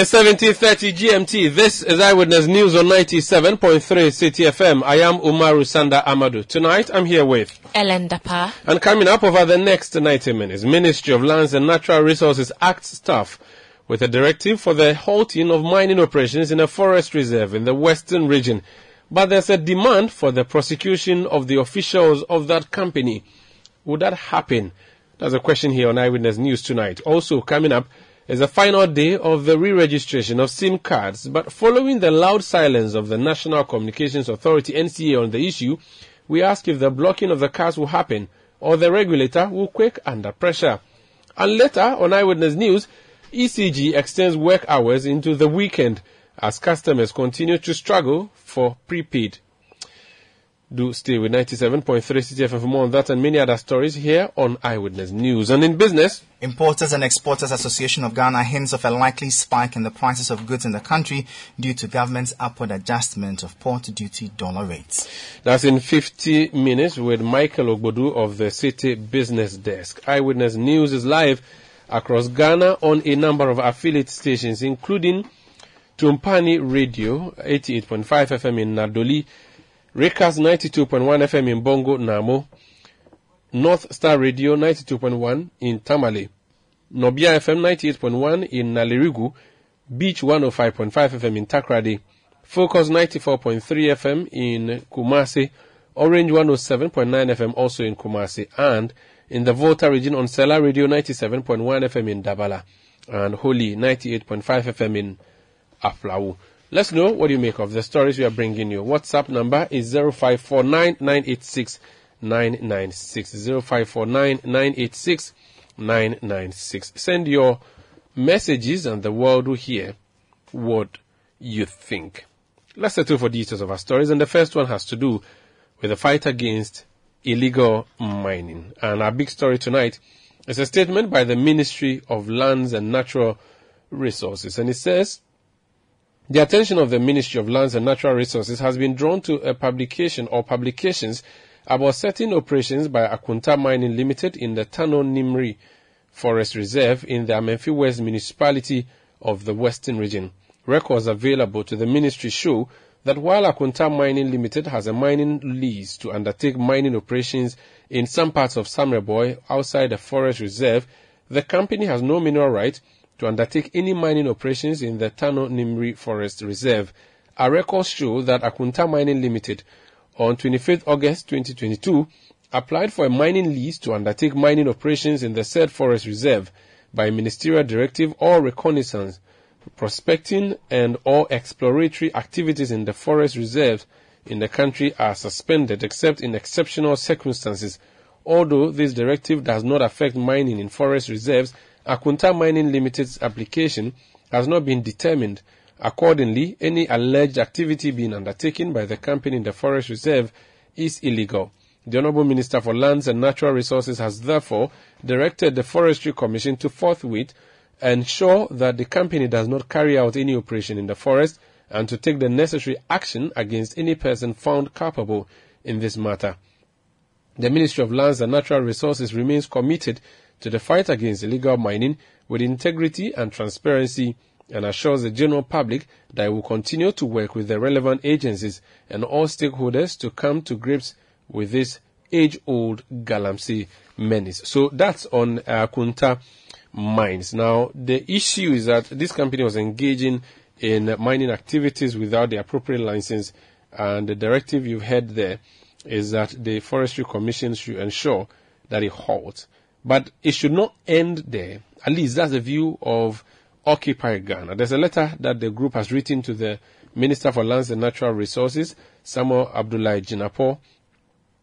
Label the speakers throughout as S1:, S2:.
S1: It's 1730 GMT. This is Eyewitness News on 97.3 Citi FM. I am Umaru Sanda Amadu. Tonight I'm here with
S2: Ellen Dapa.
S1: And coming up over the next 90 minutes, Ministry of Lands and Natural Resources Act staff with a directive for the halting of mining operations in a forest reserve in the western region. But there's a demand for the prosecution of the officials of that company. Would that happen? That's a question here on Eyewitness News tonight. Also coming up, is the final day of the re-registration of SIM cards, but following the loud silence of the National Communications Authority NCA on the issue, we ask if the blocking of the cards will happen or the regulator will quake under pressure. And later on Eyewitness News, ECG extends work hours into the weekend as customers continue to struggle for prepaid do stay with 97.3 Citi FM for more on that and many other stories here on Eyewitness News. And in business,
S3: Importers and Exporters Association of Ghana hints of a likely spike in the prices of goods in the country due to government's upward adjustment of port duty dollar rates.
S1: That's in 50 minutes with Michael Ogbodu of the Citi Business Desk. Eyewitness News is live across Ghana on a number of affiliate stations, including Tumpani Radio, 88.5 FM in Nadowli, Rekas 92.1 FM in Bongo, Namo, North Star Radio 92.1 in Tamale, Nobia FM 98.1 in Nalerigu, Beach 105.5 FM in Takoradi, Focus 94.3 FM in Kumasi, Orange 107.9 FM also in Kumasi, and in the Volta region on Sela Radio 97.1 FM in Dabala, and Holy 98.5 FM in Aflao. Let's know what you make of the stories we are bringing you. WhatsApp number is 0549 986 Send your messages and the world will hear what you think. Let's settle for details of our stories. And the first one has to do with the fight against illegal mining. And our big story tonight is a statement by the Ministry of Lands and Natural Resources. And it says, the attention of the Ministry of Lands and Natural Resources has been drawn to a publication or publications about certain operations by Akonta Mining Limited in the Tano Nimiri Forest Reserve in the Amenfi West municipality of the Western region. Records available to the ministry show that while Akonta Mining Limited has a mining lease to undertake mining operations in some parts of Samreboi outside the forest reserve, the company has no mineral right to undertake any mining operations in the Tano Nimiri Forest Reserve. Our records show that Akonta Mining Limited on 25th August 2022 applied for a mining lease to undertake mining operations in the said forest reserve by ministerial directive or reconnaissance, prospecting and or exploratory activities in the forest reserves in the country are suspended except in exceptional circumstances. Although this directive does not affect mining in forest reserves, Akonta Mining Limited's application has not been determined. Accordingly, any alleged activity being undertaken by the company in the forest reserve is illegal. The Honorable Minister for Lands and Natural Resources has therefore directed the Forestry Commission to forthwith ensure that the company does not carry out any operation in the forest and to take the necessary action against any person found culpable in this matter. The Ministry of Lands and Natural Resources remains committed to the fight against illegal mining with integrity and transparency and assures the general public that it will continue to work with the relevant agencies and all stakeholders to come to grips with this age-old Galamsey menace. So that's on uh, Kunta Mines. Now, the issue is that this company was engaging in mining activities without the appropriate license, and the directive you've heard there is that the Forestry Commission should ensure that it halts. But it should not end there. At least that's the view of Occupy Ghana. There's a letter that the group has written to the Minister for Lands and Natural Resources, Samuel Abdullahi Jinapor,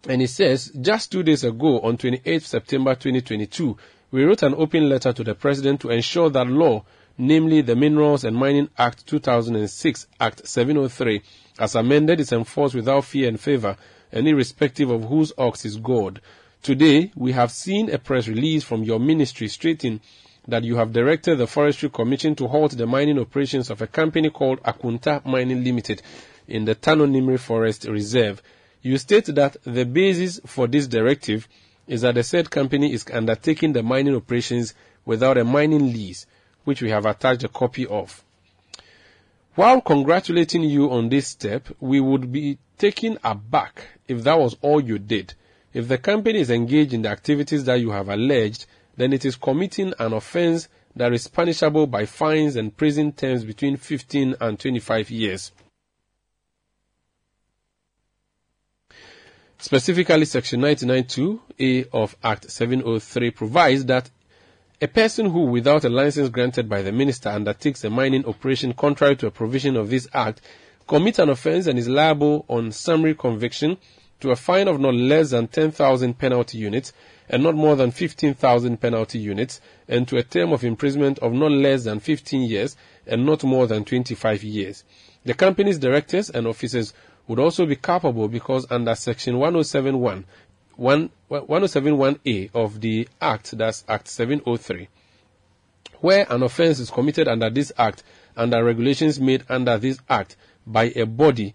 S1: and it says, just two days ago, on 28 September 2022, we wrote an open letter to the President to ensure that law namely the Minerals and Mining Act 2006, Act 703, as amended, is enforced without fear and favor, and irrespective of whose ox is gored. Today, we have seen a press release from your ministry stating that you have directed the Forestry Commission to halt the mining operations of a company called Akonta Mining Limited in the Tano Nimiri Forest Reserve. You state that the basis for this directive is that the said company is undertaking the mining operations without a mining lease, which we have attached a copy of. While congratulating you on this step, we would be taken aback if that was all you did. If the company is engaged in the activities that you have alleged, then it is committing an offense that is punishable by fines and prison terms between 15 and 25 years. Specifically, Section 992A of Act 703 provides that a person who, without a license granted by the minister, undertakes a mining operation contrary to a provision of this act, commits an offense and is liable on summary conviction to a fine of not less than 10,000 penalty units and not more than 15,000 penalty units and to a term of imprisonment of not less than 15 years and not more than 25 years. The company's directors and officers would also be culpable because under section 1071 1, 1071A of the Act, that's Act 703, where an offense is committed under this Act under regulations made under this Act by a body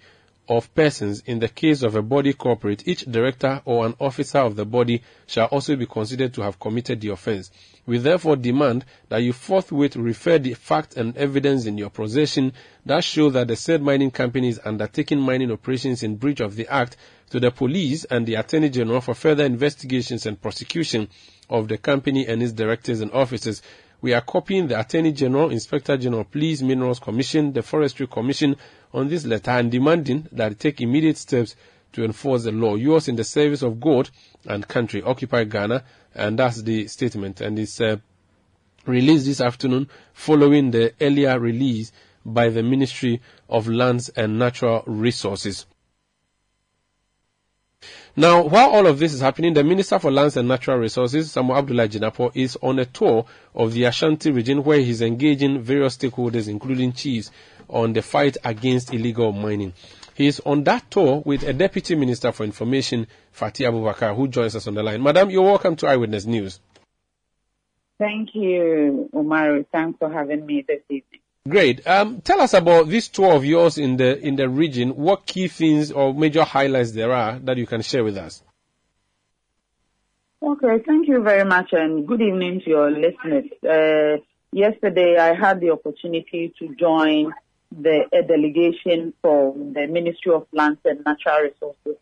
S1: of persons in the case of a body corporate, each director or an officer of the body shall also be considered to have committed the offense. We therefore demand that you forthwith refer the facts and evidence in your possession that show that the said mining company is undertaking mining operations in breach of the Act to the police and the Attorney General for further investigations and prosecution of the company and its directors and officers we are copying the Attorney General, Inspector General Police, Minerals Commission, the Forestry Commission on this letter and demanding that it take immediate steps to enforce the law. Yours in the service of God and country, Occupy Ghana, and that's the statement. And it's uh, released this afternoon following the earlier release by the Ministry of Lands and Natural Resources. Now, while all of this is happening, the Minister for Lands and Natural Resources, Samuel Abdullah Jinapor, is on a tour of the Ashanti region where he's engaging various stakeholders, including chiefs, on the fight against illegal mining. He is on that tour with a Deputy Minister for Information, Fati Abubakar, who joins us on the line. Madam, you're welcome to Eyewitness News.
S4: Thank you, Umaru. Thanks for having me this evening.
S1: Great. Um, tell us about this tour of yours in the in the region. What key things or major highlights there are that you can share with us?
S4: Okay, thank you very much, and good evening to your listeners. Uh, yesterday, I had the opportunity to join the a delegation from the Ministry of Lands and Natural Resources,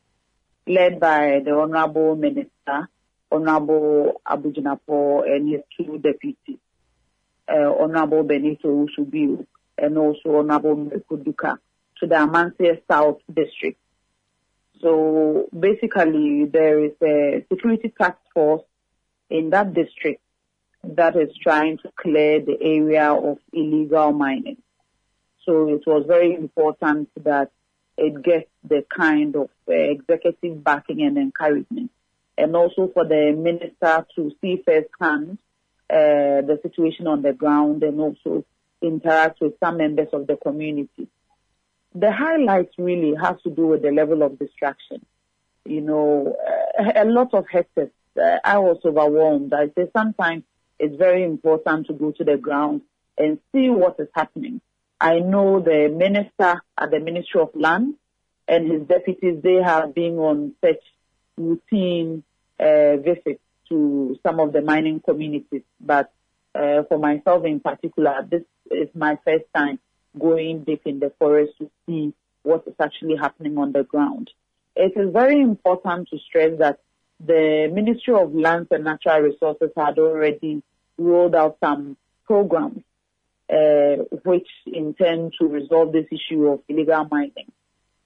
S4: led by the Honorable Minister, Honorable Abu Jinapor, and his two deputies uh, Honorable Benito Owusu-Bio and also Honorable Mireku Duker to the Amansie South District. So basically, there is a security task force in that district that is trying to clear the area of illegal mining. So it was very important that it gets the kind of uh, executive backing and encouragement. And also for the minister to see firsthand uh, the situation on the ground and also interact with some members of the community. The highlights really has to do with the level of distraction. You know, uh, a lot of hectares. Uh, I was overwhelmed. I say sometimes it's very important to go to the ground and see what is happening. I know the minister at the Ministry of Land and his deputies, they have been on such routine uh, visits to some of the mining communities, but uh, for myself in particular, this is my first time going deep in the forest to see what is actually happening on the ground. It is very important to stress that the Ministry of Lands and Natural Resources had already rolled out some programs which intend to resolve this issue of illegal mining.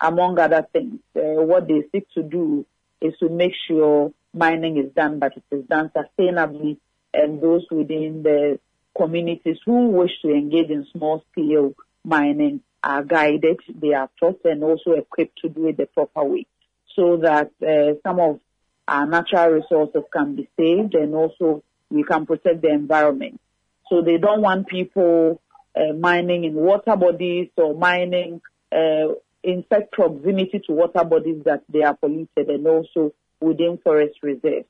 S4: Among other things, uh, what they seek to do is to make sure mining is done, but it is done sustainably, and those within the communities who wish to engage in small scale mining are guided, they are taught and also equipped to do it the proper way so that uh, some of our natural resources can be saved and also we can protect the environment. So they don't want people uh, mining in water bodies or mining uh, in such proximity to water bodies that they are polluted and also within forest reserves.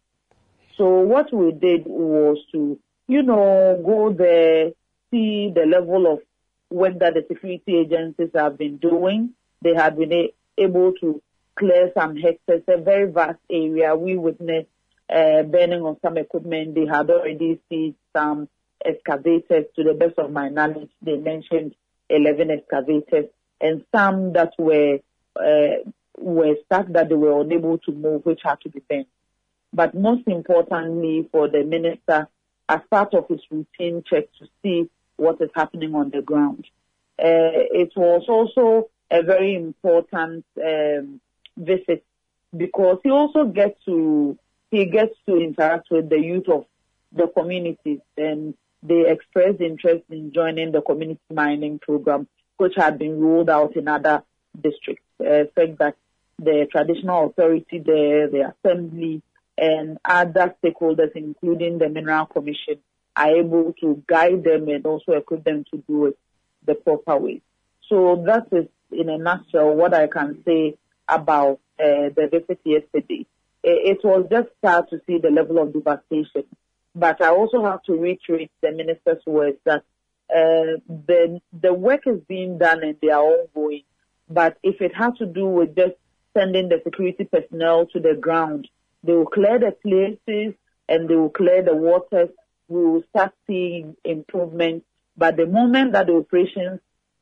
S4: So what we did was to, you know, go there, see the level of work that the security agencies have been doing. They have been a- able to clear some hectares, a very vast area. We witnessed uh, burning of some equipment. They had already seen some excavators. To the best of my knowledge, they mentioned 11 excavators and some that were uh, were stuck that they were unable to move, which had to be burned. But most importantly, for the minister, as part of his routine check to see what is happening on the ground. Uh, it was also a very important um, visit because he also gets to he gets to interact with the youth of the communities and they expressed interest in joining the community mining program, which had been rolled out in other districts. Uh, that the traditional authority there, the assembly, and other stakeholders, including the Mineral Commission, are able to guide them and also equip them to do it the proper way. So that is, in a nutshell, what I can say about uh, the visit yesterday. It, it was just sad to see the level of devastation, but I also have to reiterate the minister's words that uh, the the work is being done and they are ongoing. But if it has to do with just sending the security personnel to the ground, they will clear the places and they will clear the waters. We will start seeing improvement. But the moment that the operations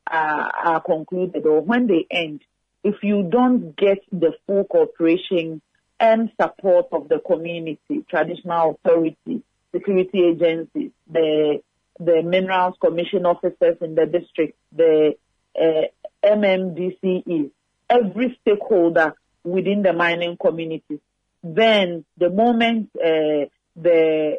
S4: are, are concluded or when they end, if you don't get the full cooperation and support of the community, traditional authority, security agencies, the the minerals commission officers in the district, the uh, MMDCE, every stakeholder within the mining community. Then the moment uh, the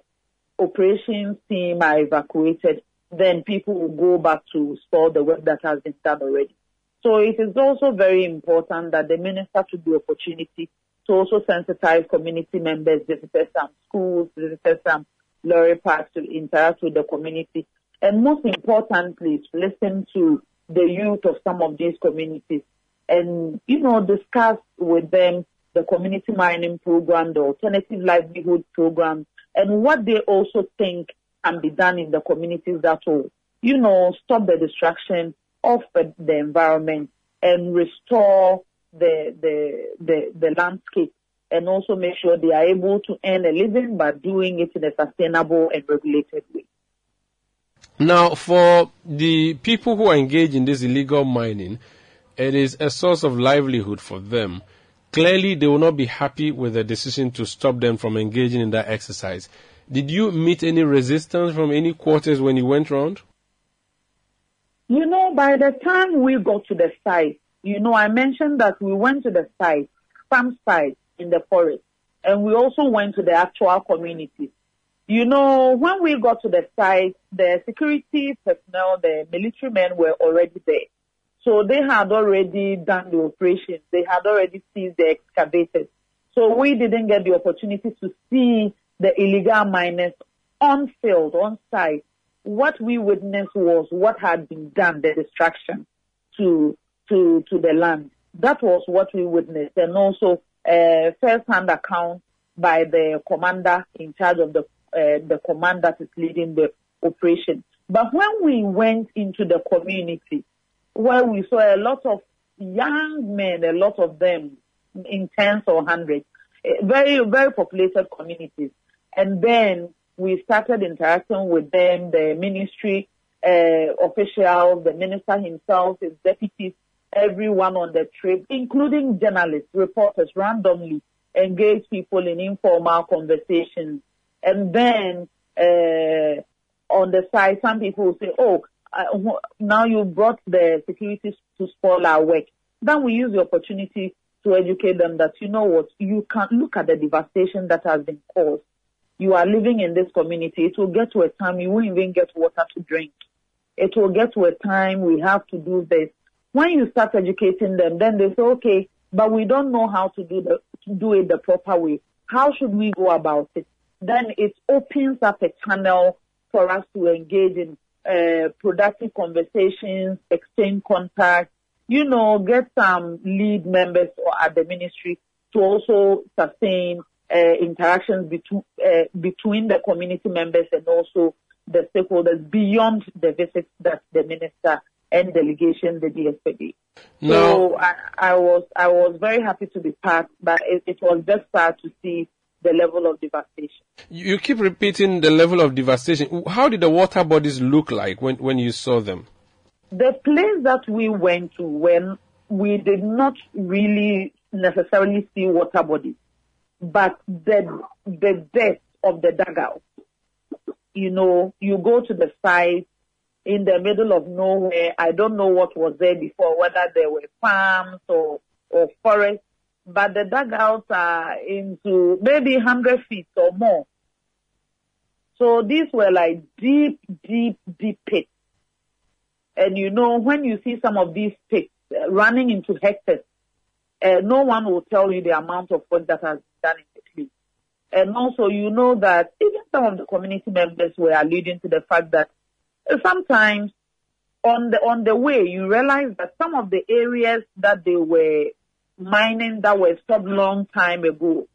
S4: operations team are evacuated, then people will go back to store the work that has been done already. So it is also very important that the minister took the opportunity to also sensitize community members, visit some schools, visit some lorry parks to interact with the community, and most importantly, listen to the youth of some of these communities. And, you know, discuss with them the community mining program, the alternative livelihood program, and what they also think can be done in the communities that will, you know, stop the destruction of the environment and restore the, the, the, the landscape and also make sure they are able to earn a living by doing it in a sustainable and regulated way.
S1: Now, for the people who are engaged in this illegal mining, it is a source of livelihood for them. Clearly, they will not be happy with the decision to stop them from engaging in that exercise. Did you meet any resistance from any quarters when you went round?
S4: You know, by the time we got to the site, you know, I mentioned that we went to the site, some site in the forest, and we also went to the actual community. You know, when we got to the site, the security personnel, the military men were already there. So they had already done the operation. They had already seized the excavators. So we didn't get the opportunity to see the illegal miners on field, on site. What we witnessed was what had been done, the destruction to, to, to the land. That was what we witnessed. And also, uh, first-hand account by the commander in charge of the, uh, the command that is leading the operation. But when we went into the community, where we saw a lot of young men, a lot of them in tens or hundreds, very, very populated communities. And then we started interacting with them, the ministry uh, officials, the minister himself, his deputies, everyone on the trip, including journalists, reporters, randomly engage people in informal conversations. And then uh, on the side, some people will say, oh, now you brought the security to spoil our work. Then we use the opportunity to educate them that, you know what, you can look at the devastation that has been caused. You are living in this community. It will get to a time you won't even get water to drink. It will get to a time we have to do this. When you start educating them, then they say, okay, but we don't know how to do the, to do it the proper way. How should we go about it? Then it opens up a channel for us to engage in uh, productive conversations, exchange contacts, you know, get some lead members or at the ministry to also sustain uh, interactions between, uh, between the community members and also the stakeholders beyond the visits that the minister and delegation did yesterday.
S1: No.
S4: So I, I was I was very happy to be part, but it, it was just sad to see the level of devastation.
S1: You keep repeating the level of devastation. How did the water bodies look like when, when you saw them?
S4: The place that we went to when we did not really necessarily see water bodies, but the the depth of the dugout. You know, you go to the site in the middle of nowhere. I don't know what was there before, whether there were farms or or forests, but the dugouts are into maybe 100 feet or more. So these were like deep, deep, deep pits. And you know, when you see some of these pits uh, running into hectares, uh, no one will tell you the amount of work that has been done in the place. And also, you know that even some of the community members were alluding to the fact that sometimes on the on the way you realize that some of the areas that they were mining that were stopped long time ago,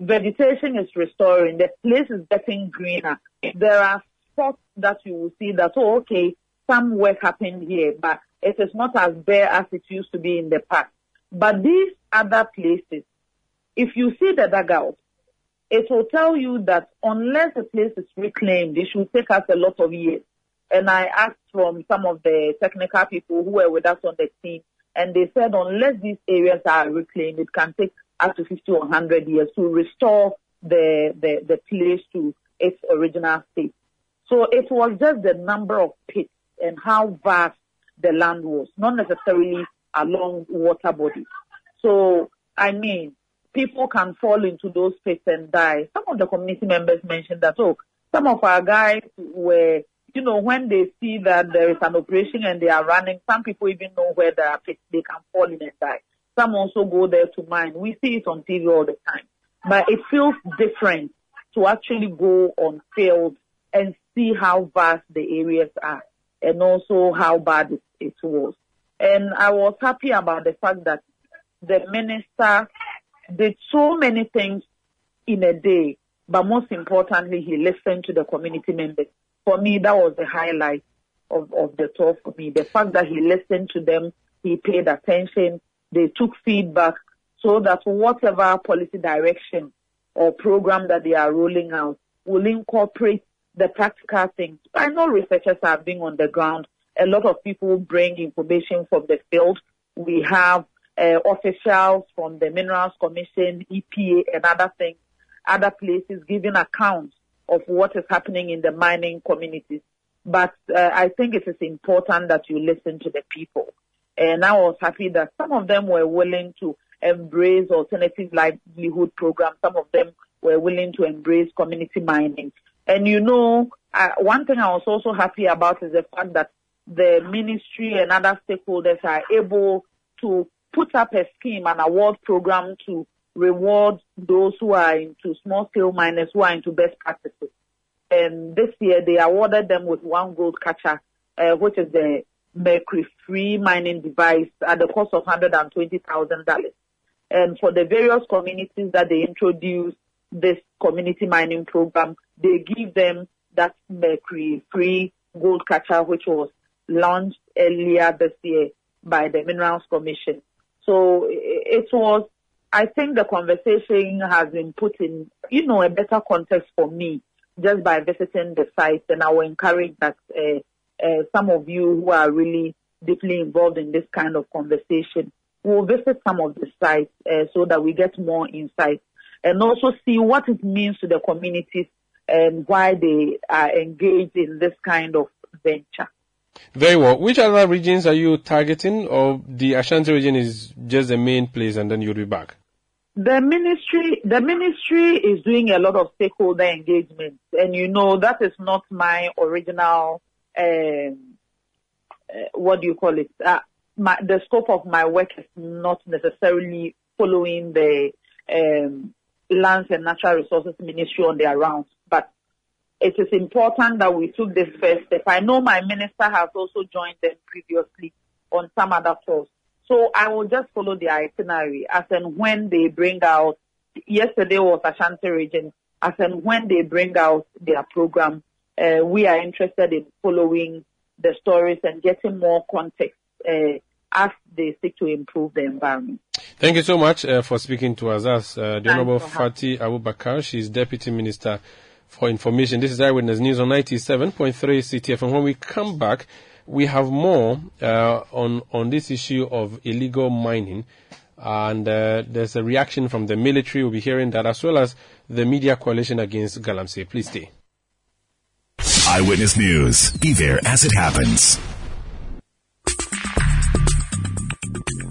S4: vegetation is restoring. The place is getting greener. There are spots that you will see that oh okay, some work happened here, but it is not as bare as it used to be in the past. But these other places, if you see the dugout, it will tell you that unless the place is reclaimed, it should take us a lot of years. And I asked from some of the technical people who were with us on the team, and they said unless these areas are reclaimed, it can take up to 50 or 100 years to restore the, the, the place to its original state. So it was just the number of pits and how vast the land was, not necessarily along water bodies. So, I mean, people can fall into those pits and die. Some of the community members mentioned that, oh, some of our guys were, you know, when they see that there is an operation and they are running, some people even know where there are they can fall in and die. Some also go there to mine. We see it on TV all the time. But it feels different to actually go on field and see how vast the areas are and also how bad it, it was. And I was happy about the fact that the minister did so many things in a day, but most importantly, he listened to the community members. For me, that was the highlight of, of the tour for me. The fact that he listened to them, he paid attention, they took feedback so that whatever policy direction or program that they are rolling out will incorporate the practical things. I know researchers have been on the ground. A lot of people bring information from the field. We have uh, officials from the Minerals Commission, EPA, and other things, other places giving accounts of what is happening in the mining communities. But uh, I think it is important that you listen to the people. And I was happy that some of them were willing to embrace alternative livelihood programs. Some of them were willing to embrace community mining. And you know, uh, one thing I was also happy about is the fact that the ministry and other stakeholders are able to put up a scheme, an award program to reward those who are into small scale miners who are into best practices. And this year they awarded them with one gold catcher, uh, which is the mercury free mining device at the cost of $120,000. And for the various communities that they introduced this community mining program, they give them that mercury free gold catcher, which was launched earlier this year by the Minerals Commission. So it was, I think the conversation has been put in, you know, a better context for me just by visiting the site. And I will encourage that uh, uh, some of you who are really deeply involved in this kind of conversation will visit some of the sites uh, so that we get more insight and also see what it means to the communities and why they are engaged in this kind of venture.
S1: Very well. Which other regions are you targeting, or the Ashanti region is just the main place, and then you'll be back?
S4: The ministry, the ministry is doing a lot of stakeholder engagement, and you know that is not my original. Um, uh, what do you call it? Uh, my, the scope of my work is not necessarily following the um, Lands and Natural Resources Ministry on their rounds, but it is important that we took this first step. I know my minister has also joined them previously on some other tours. So I will just follow the itinerary as and when they bring out, yesterday was Ashanti region, as and when they bring out their program, uh, we are interested in following the stories and getting more context uh, as they seek to improve the environment.
S1: Thank you so much uh, for speaking to us. As uh, the Honorable Fati Abubakar, she's Deputy Minister for Information. This is Eyewitness News on 97.3 CTF. And when we come back, we have more uh, on on this issue of illegal mining, and uh, there's a reaction from the military. We'll be hearing that as well as the media coalition against Galamsey. Please stay.
S5: Eyewitness News. Be there as it happens.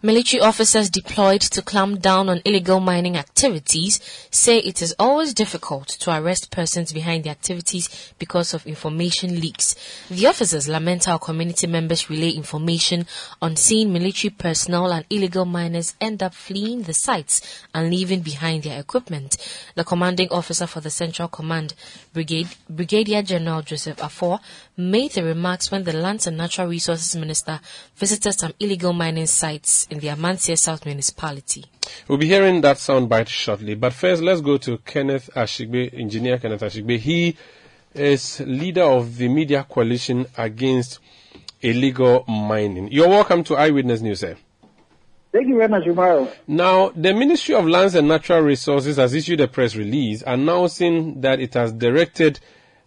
S6: Military officers deployed to clamp down on illegal mining activities say it is always difficult to arrest persons behind the activities because of information leaks. The officers lament how community members relay information on seeing military personnel and illegal miners end up fleeing the sites and leaving behind their equipment. The commanding officer for the Central Command, Brigade, Brigadier General Joseph Afor, made the remarks when the Lands and Natural Resources Minister visited some illegal mining sites in the Amansie South Municipality.
S1: We'll be hearing that soundbite shortly, but first let's go to Kenneth Ashigbey, Engineer Kenneth Ashigbey. He is leader of the media coalition against illegal mining. You're welcome to Eyewitness News, sir.
S7: Thank you very much, Umaru.
S1: Now, the Ministry of Lands and Natural Resources has issued a press release announcing that it has directed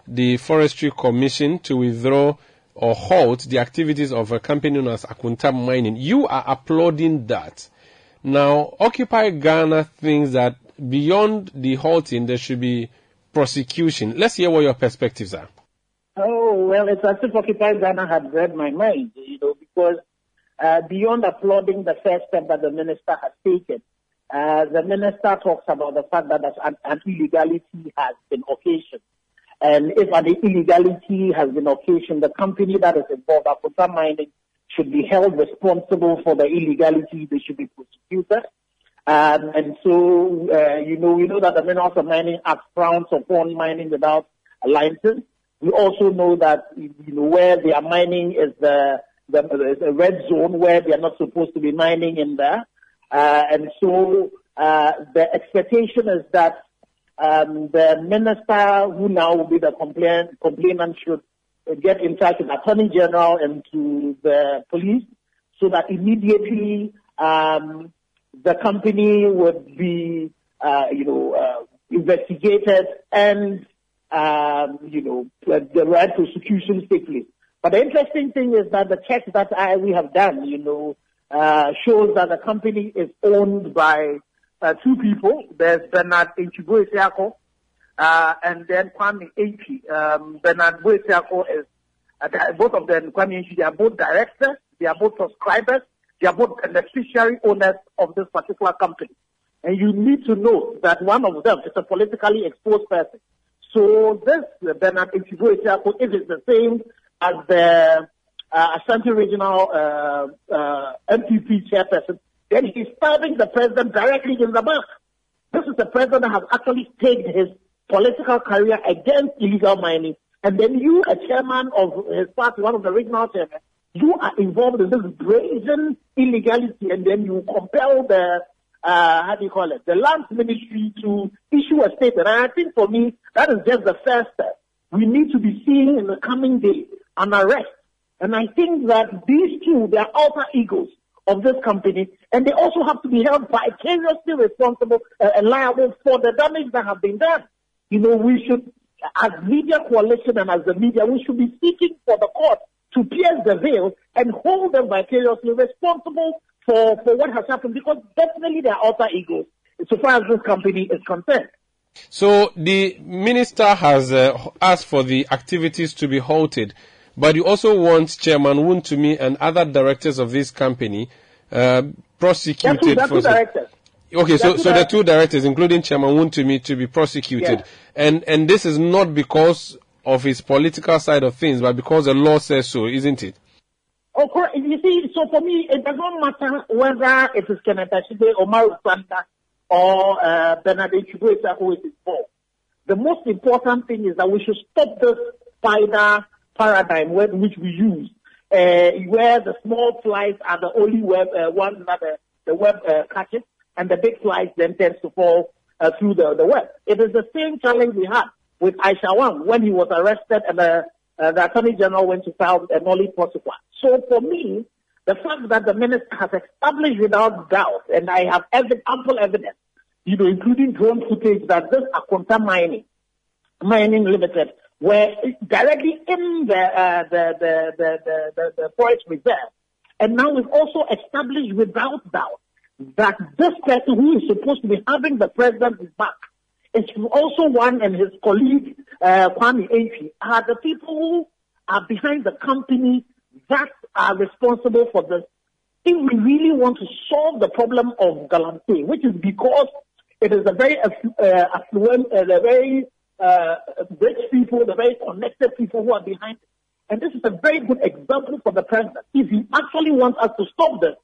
S1: the Forestry Commission to withdraw or halt the activities of a company known as Akonta Mining. You are applauding that. Now, Occupy Ghana thinks that beyond the halting, there should be prosecution. Let's hear what your perspectives are.
S7: Oh, well, it's as if Occupy Ghana had read my mind, you know, because uh, beyond applauding the first step that the minister has taken, uh, the minister talks about the fact that an, an illegality has been occasioned. And if an illegality has been occasioned, the company that is involved, Akonta Mining, should be held responsible for the illegality. They should be prosecuted. Um, and so, uh, you know, we know that the Minerals and Mining Act frowns upon mining without a license. We also know that, you know, where they are mining is the, the, the red zone where they are not supposed to be mining in there. Uh, and so, uh, the expectation is that um, the minister who now will be the complain, complainant should get in touch with the attorney general and to the police so that immediately um, the company would be, uh, you know, uh, investigated and, um, you know, the right prosecution take place. But the interesting thing is that the checks that I, we have done, you know, uh, shows that the company is owned by uh, two people. There's Bernard Antwi Boasiako, uh, and then Kwame Enchi. Um, Bernard Boasiako is, uh, both of them, Kwame Enchi, they are both directors, they are both subscribers, they are both beneficiary owners of this particular company. And you need to know that one of them is a politically exposed person. So this uh, Bernard Antwi Boasiako, if it's the same as the uh, Ashanti Regional uh, uh, NPP chairperson, then he's stabbing the president directly in the back. This is the president that has actually staked his political career against illegal mining. And then you, a chairman of his party, one of the regional chairmen, you are involved in this brazen illegality and then you compel the, uh, how do you call it, the lands ministry to issue a statement. And I think for me, that is just the first step. We need to be seeing in the coming days an arrest. And I think that these two, they are alter egos of this company, and they also have to be held vicariously responsible uh, and liable for the damage that have been done. You know, we should, as media coalition and as the media, we should be seeking for the court to pierce the veil and hold them vicariously responsible for, for what has happened because definitely they are alter egos so far as this company is concerned.
S1: So the minister has uh, asked for the activities to be halted, but you also want Chairman Wontumi and other directors of this company uh, prosecuted for. Okay, so so the two directors, including Chairman Wontumi, to be prosecuted,
S7: Yeah.
S1: and and this is not because of his political side of things, but because the law says so, isn't it?
S7: Oh, correct. You see, so for me, it does not matter whether it is Kenneth Ashide, Omar Sanda, or uh, Bernard Chukwueze who is involved. The most important thing is that we should stop this spider paradigm which we use, uh, where the small flies are the only web, uh, one that the, the web uh, catches, and the big flies then tends to fall uh, through the, the web. It is the same challenge we had with Aisha Huang when he was arrested and uh, uh, the Attorney General went to file a nolle prosequi. So for me, the fact that the minister has established without doubt, and I have ev- ample evidence, you know, including drone footage that this Akonta mining, mining limited, were directly in the, uh, the, the, the, the, the, the forest reserve. And now we've also established without doubt that this person who is supposed to be having the president's back is also one and his colleague, uh, Kwame Efi, are the people who are behind the company that are responsible for this. If we really want to solve the problem of Galamsey, which is because it is a very uh, affluent, uh, the very uh, rich people, the very connected people who are behind it. And this is a very good example for the president. If he actually wants us to stop this,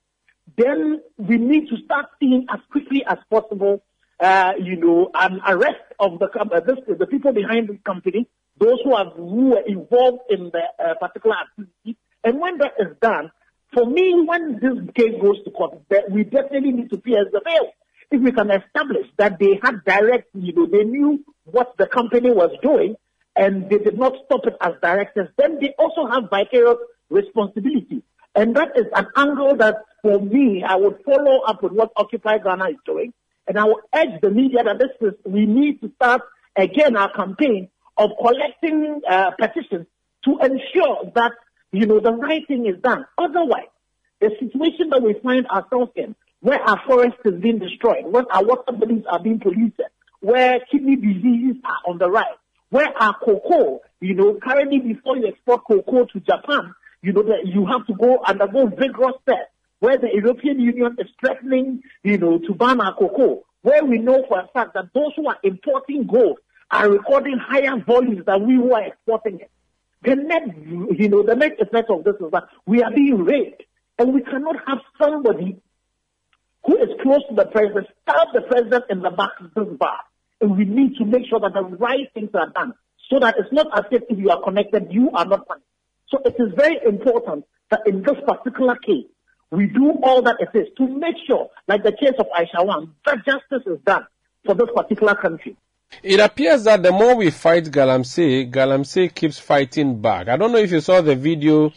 S7: then we need to start seeing as quickly as possible, uh, you know, an arrest of the uh, this, the people behind this company, those who have who were involved in the uh, particular activity. And when that is done, for me, when this case goes to court, we definitely need to pierce the veil. If we can establish that they had direct, you know, they knew what the company was doing and they did not stop it as directors, then they also have vicarious responsibility. And that is an angle that, for me, I would follow up with what Occupy Ghana is doing. And I will urge the media that this is, we need to start again our campaign of collecting uh, petitions to ensure that, you know, the right thing is done. Otherwise, the situation that we find ourselves in, where our forest is being destroyed, where our water bodies are being polluted, where kidney diseases are on the rise, where our cocoa, you know, currently before you export cocoa to Japan, you know, that you have to go undergo vigorous tests, where the European Union is threatening, you know, to ban our cocoa, where we know for a fact that those who are importing gold are recording higher volumes than we who are exporting it. The net, you know, the net effect of this is that we are being raped, and we cannot have somebody who is close to the president stab the president in the back of this bar. We need to make sure that the right things are done, so that it's not as if if you are connected, you are not punished. So it is very important that in this particular case, we do all that it is to make sure, like the case of Aisha Huang, that justice is done for this particular country.
S1: It appears that the more we fight Galamsey, Galamsey keeps fighting back. I don't know if you saw the video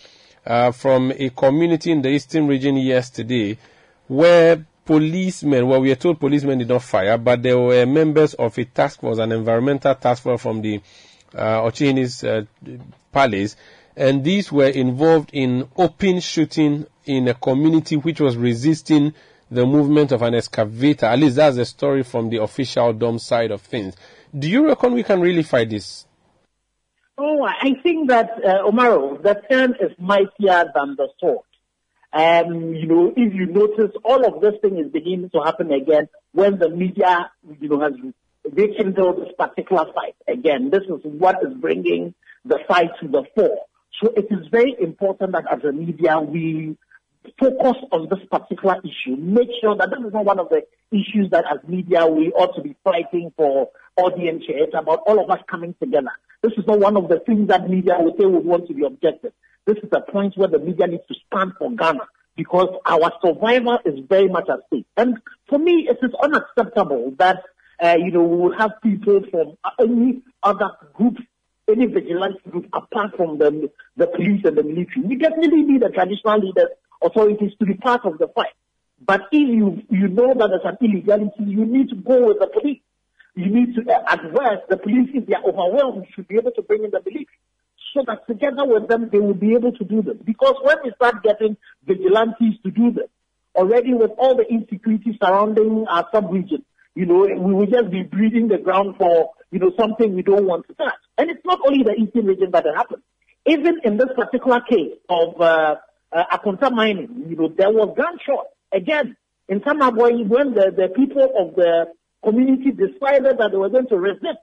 S1: uh, from a community in the eastern region yesterday where policemen, well, we are told policemen did not fire, but there were members of a task force, an environmental task force from the uh, Ochini's uh, palace, and these were involved in open shooting in a community which was resisting the movement of an excavator. At least that's the story from the official dome side of things. Do you reckon we can really fight this?
S7: Oh, I think that, uh, Omaro, the pen is mightier than the sword. Um, you know, if you notice, all of this thing is beginning to happen again when the media, you know, has rekindled this particular fight. Again, this is what is bringing the fight to the fore. So it is very important that as a media we focus on this particular issue. Make sure that this is not one of the issues that as media we ought to be fighting for audience. It's about all of us coming together. This is not one of the things that media would say would want to be objective. This is the point where the media needs to stand for Ghana because our survival is very much at stake. And for me, it is unacceptable that, uh, you know, we will have people from any other groups any vigilante group apart from the, the police and the military. We definitely need the traditional leaders, authorities to be part of the fight. But if you, you know that there's an illegality, you need to go with the police. You need to uh, advise the police if they are overwhelmed, you should be able to bring in the military. So that together with them, they will be able to do this. Because when we start getting vigilantes to do this, already with all the insecurity surrounding our sub-region, you know, we will just be breeding the ground for, you know, something we don't want to touch. And it's not only the eastern region that it happens. Even in this particular case of uh, uh, Akonta mining, you know, there was gunshot again In Tamaboy, when the, the people of the community decided that they were going to resist,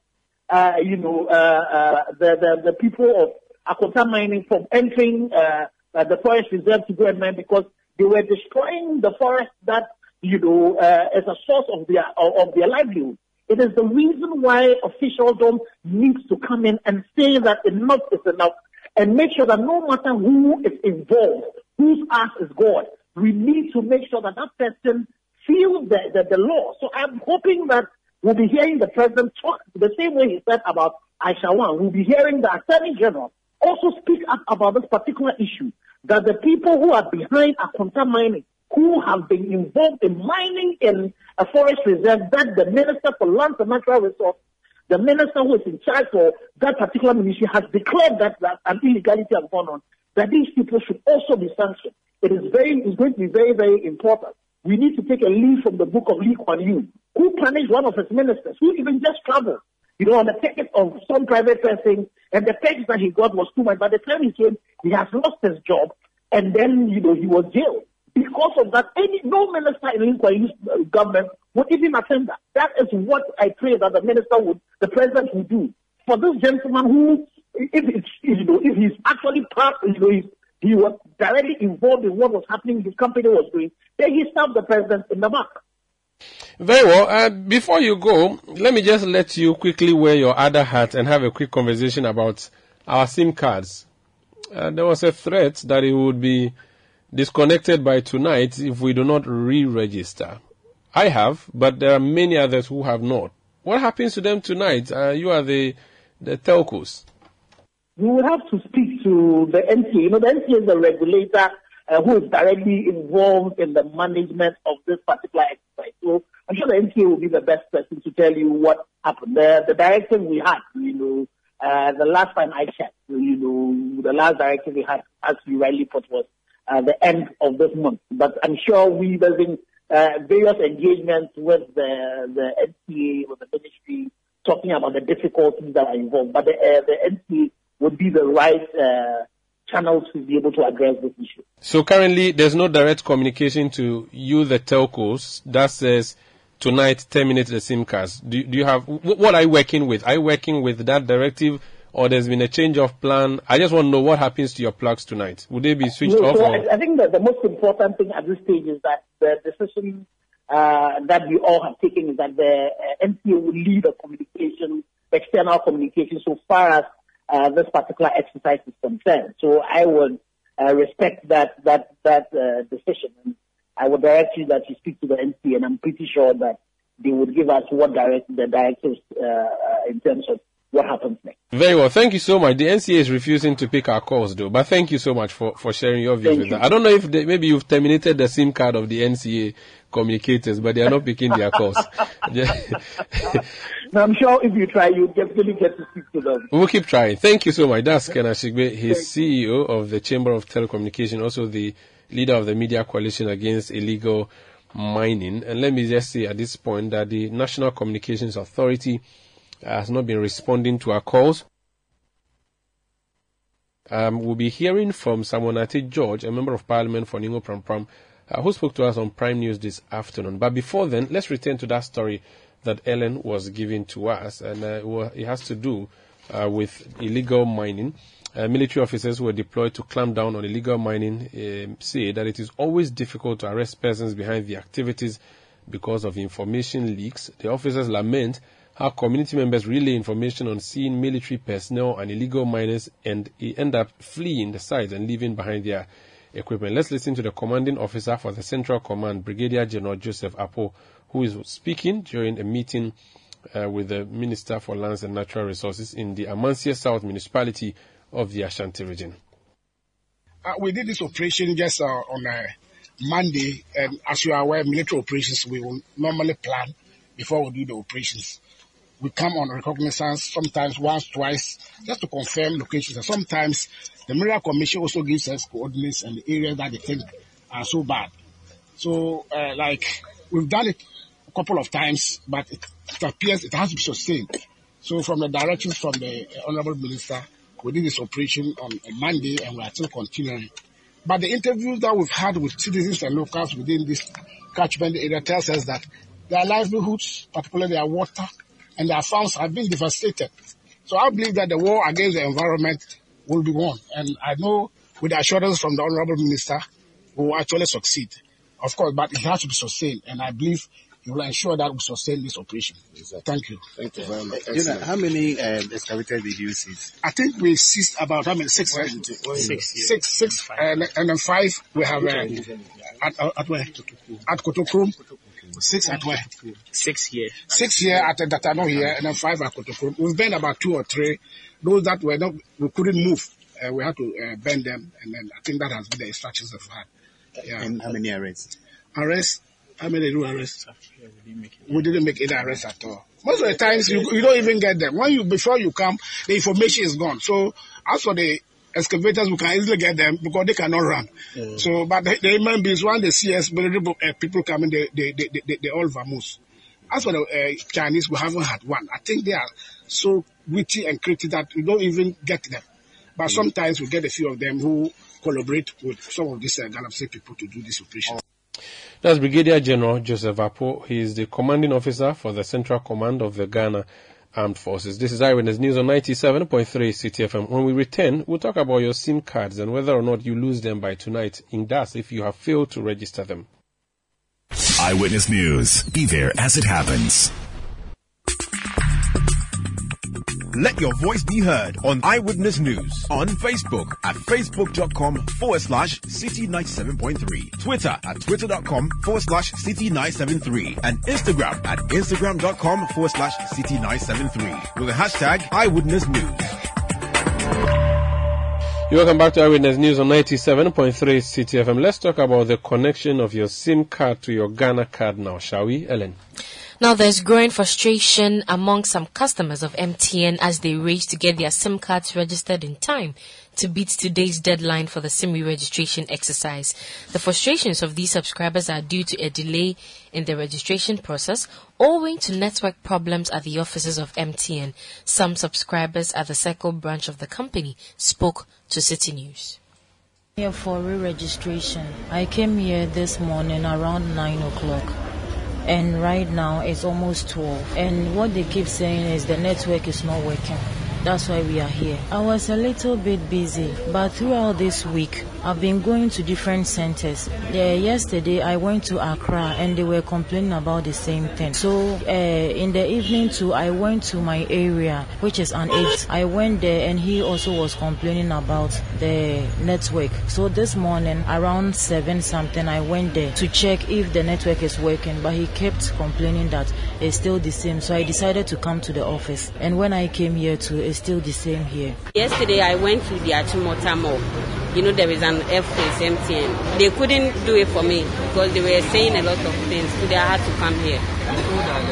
S7: uh, you know, uh, uh, the, the, the people of Akonta mining from entering uh, uh, the forest reserve to go and mine because they were destroying the forest that, you know, as a source of their, of their livelihood. It is the reason why officialdom needs to come in and say that enough is enough and make sure that no matter who is involved, whose ass is God, we need to make sure that that person feels the, the, the law. So I'm hoping that we'll be hearing the president talk the same way he said about Aisha Huang. We'll be hearing the attorney general also speak up about this particular issue, that the people who are behind Akonta mining, who have been involved in mining in a forest reserve, that the Minister for Lands and Natural Resources, the minister who is in charge for that particular ministry has declared that, that an illegality has gone on, that these people should also be sanctioned. It is very, it's going to be very, very important. We need to take a leaf from the book of Lee Kuan Yew, who punished one of his ministers, who even just traveled you know, on the ticket of some private person, and the text that he got was too much. By the time he came, he has lost his job, and then, you know, he was jailed. Because of that, any no minister in Lincoln's uh, government would even attend that. That is what I pray that the minister would, the president would do. For this gentleman who, if it's, you know, if he's actually part, you know, he was directly involved in what was happening, his company was doing, then he stabbed the president in the back.
S1: Very well. Uh, before you go, let me just let you quickly wear your other hat and have a quick conversation about our SIM cards. Uh, there was a threat that it would be disconnected by tonight if we do not re-register. I have, but there are many others who have not. What happens to them tonight? Uh, you are the the telcos.
S7: We will have to speak to the NCA. You know, the NCA is the regulator uh, who is directly involved in the management of this particular exercise. So I'm sure the NCA will be the best person to tell you what happened. The, the directive we had, you know, uh, the last time I checked, you know, the last directive we had, as you rightly put, was uh, the end of this month. But I'm sure we have been uh, various engagements with the, the NCA, with the ministry, talking about the difficulties that are involved. But the, uh, the NCA would be the right uh, channels to be able to address this issue.
S1: So currently, there's no direct communication to you, the telcos, that says tonight terminate the SIM cards. Do, do you have what are you working with? Are you working with that directive, or there's been a change of plan? I just want to know what happens to your plugs tonight. Would they be switched
S7: no,
S1: off?
S7: So
S1: I,
S7: I, think that the most important thing at this stage is that the decision uh, that we all have taken is that the uh, NCA will lead the communication, external communication, so far as uh, this particular exercise is concerned. So I would uh, respect that that that uh, decision. And I would direct you that you speak to the NC, and I'm pretty sure that they would give us what direct the directives uh, uh, in terms of what happens next.
S1: Very well. Thank you so much. The NCA is refusing to pick our calls though, but thank you so much for, for sharing your views
S7: Thank
S1: with
S7: you.
S1: that. I don't know if they, maybe you've terminated the SIM card of the NCA communicators, but they are not picking their calls.
S7: Now, I'm sure if you try, you definitely get to speak to them.
S1: We'll keep trying. Thank you so much. That's Ken Ashigbey. He's CEO of the Chamber of Telecommunication, also the leader of the Media Coalition Against Illegal Mining. And let me just say at this point that the National Communications Authority has not been responding to our calls. Um, we'll be hearing from Sam Nartey George, a member of parliament for Ningo Pram Pram, uh, who spoke to us on Prime News this afternoon. But before then, let's return to that story that Ellen was giving to us, and uh, it has to do uh, with illegal mining. Uh, military officers who were deployed to clamp down on illegal mining um, say that it is always difficult to arrest persons behind the activities because of information leaks. The officers lament how community members relay information on seeing military personnel and illegal miners and end up fleeing the site and leaving behind their equipment. Let's listen to the commanding officer for the Central Command, Brigadier General Joseph Apo, who is speaking during a meeting uh, with the Minister for Lands and Natural Resources in the Amansie South municipality of the Ashanti region.
S8: Uh, we did this operation just uh, on Monday, and as you are aware, military operations we will normally plan before we do the operations. We come on reconnaissance sometimes once, twice, just to confirm locations. And sometimes the Mineral Commission also gives us coordinates and the areas that they think are so bad. So, uh, like, we've done it a couple of times, but it, it appears it has to be sustained. So, from the directions from the uh, Honorable Minister, we did this operation on, on Monday and we are still continuing. But the interviews that we've had with citizens and locals within this catchment area tells us that their livelihoods, particularly their water and their farms, have been devastated. So I believe that the war against the environment will be won. And I know with the assurance from the Honorable Minister, we will actually succeed. Of course, but it has to be sustained. And I believe he will ensure that we sustain this operation. Thank you.
S9: Thank you very much. You know, how many um, excavators did you seize?
S8: I think we seized about how many? Six.
S9: Six.
S8: Six. Six. And, and then five we have uh, at, uh, at where? At Kotokrum. Six at where?
S9: Six here.
S8: Six here at that are not here, and then five at Kotokrum. We've burned about two or three. Those that were not, we couldn't move. Uh, we had to uh, burn them, and then I think that has been the instructions of had.
S9: Yeah. And how many arrests?
S8: Arrests? How many do arrests? We didn't make any arrests at all. Most of the times you, you don't even get them. When you before you come, the information is gone. So as for the excavators, we can easily get them because they cannot run.
S9: Mm.
S8: So, but the, the human beings, when they see us, uh, people coming, they, they, they, they, they all vamoose. As for the uh, Chinese, we haven't had one. I think they are so witty and creative that we don't even get them. But sometimes we get a few of them who collaborate with some of these uh, Galamsey people to do this operation.
S1: That's Brigadier General Joseph Apo. He is the commanding officer for the Central Command of the Ghana Armed Forces. This is Eyewitness News on 97.3 Citi FM. When we return, we'll talk about your SIM cards and whether or not you lose them by tonight in DAS if you have failed to register them.
S5: Eyewitness News. Be there as it happens.
S2: Let your voice be heard on Eyewitness News on Facebook at facebook.com forward slash Citi 97.3, Twitter at twitter.com forward slash Citi 973, and Instagram at instagram.com forward slash Citi 973 with the hashtag Eyewitness News.
S1: You're welcome back to Eyewitness News on 97.3 Citi FM. Let's talk about the connection of your SIM card to your Ghana card now, shall we, Ellen?
S6: Now there's growing frustration among some customers of MTN as they race to get their SIM cards registered in time to beat today's deadline for the SIM re-registration exercise. The frustrations of these subscribers are due to a delay in the registration process owing to network problems at the offices of MTN. Some subscribers at the Circle branch of the company spoke to Citi News.
S10: Here for re-registration. I came here this morning around 9 o'clock and right now it's almost 12 and what they keep saying is the network is not working that's why we are here. I was a little bit busy, but throughout this week, I've been going to different centers. Yesterday, I went to Accra and they were complaining about the same thing. So, uh, in the evening, too, I went to my area, which is an eight. I went there and he also was complaining about the network. So, this morning, around seven something, I went there to check if the network is working, but he kept complaining that it's still the same. So, I decided to come to the office. And when I came here to is still the same here.
S11: Yesterday I went to the Achimota Mall. You know there is an F-face MTN. They couldn't do it for me because they were saying a lot of things. So I had to come here.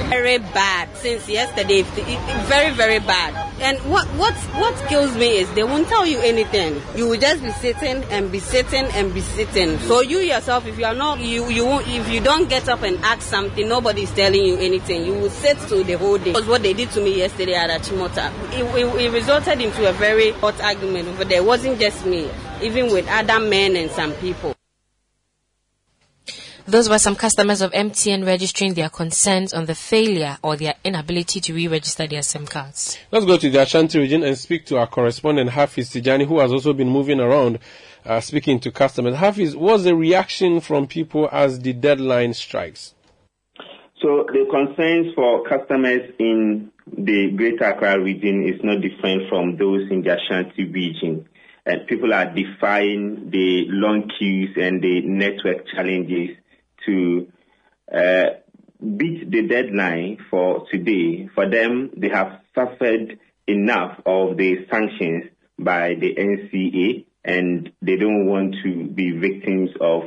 S11: Very bad since yesterday. Very very bad. And what what what kills me is they won't tell you anything. You will just be sitting and be sitting and be sitting. So you yourself, if you are not you you won't if you don't get up and ask something, nobody is telling you anything. You will sit to the whole day. Was what they did to me yesterday at Achimota. It, it, it resulted into a very hot argument over there. It wasn't just me, even with other men and some people.
S6: Those were some customers of MTN registering their concerns on the failure or their inability to re-register their SIM cards.
S1: Let's go to the Ashanti region and speak to our correspondent Hafiz Tijani, who has also been moving around uh, speaking to customers. Hafiz, what's the reaction from people as the deadline strikes?
S12: So the concerns for customers in the Greater Accra region is not different from those in the Ashanti region. And people are defying the long queues and the network challenges to uh, beat the deadline for today. For them, they have suffered enough of the sanctions by the NCA and they don't want to be victims of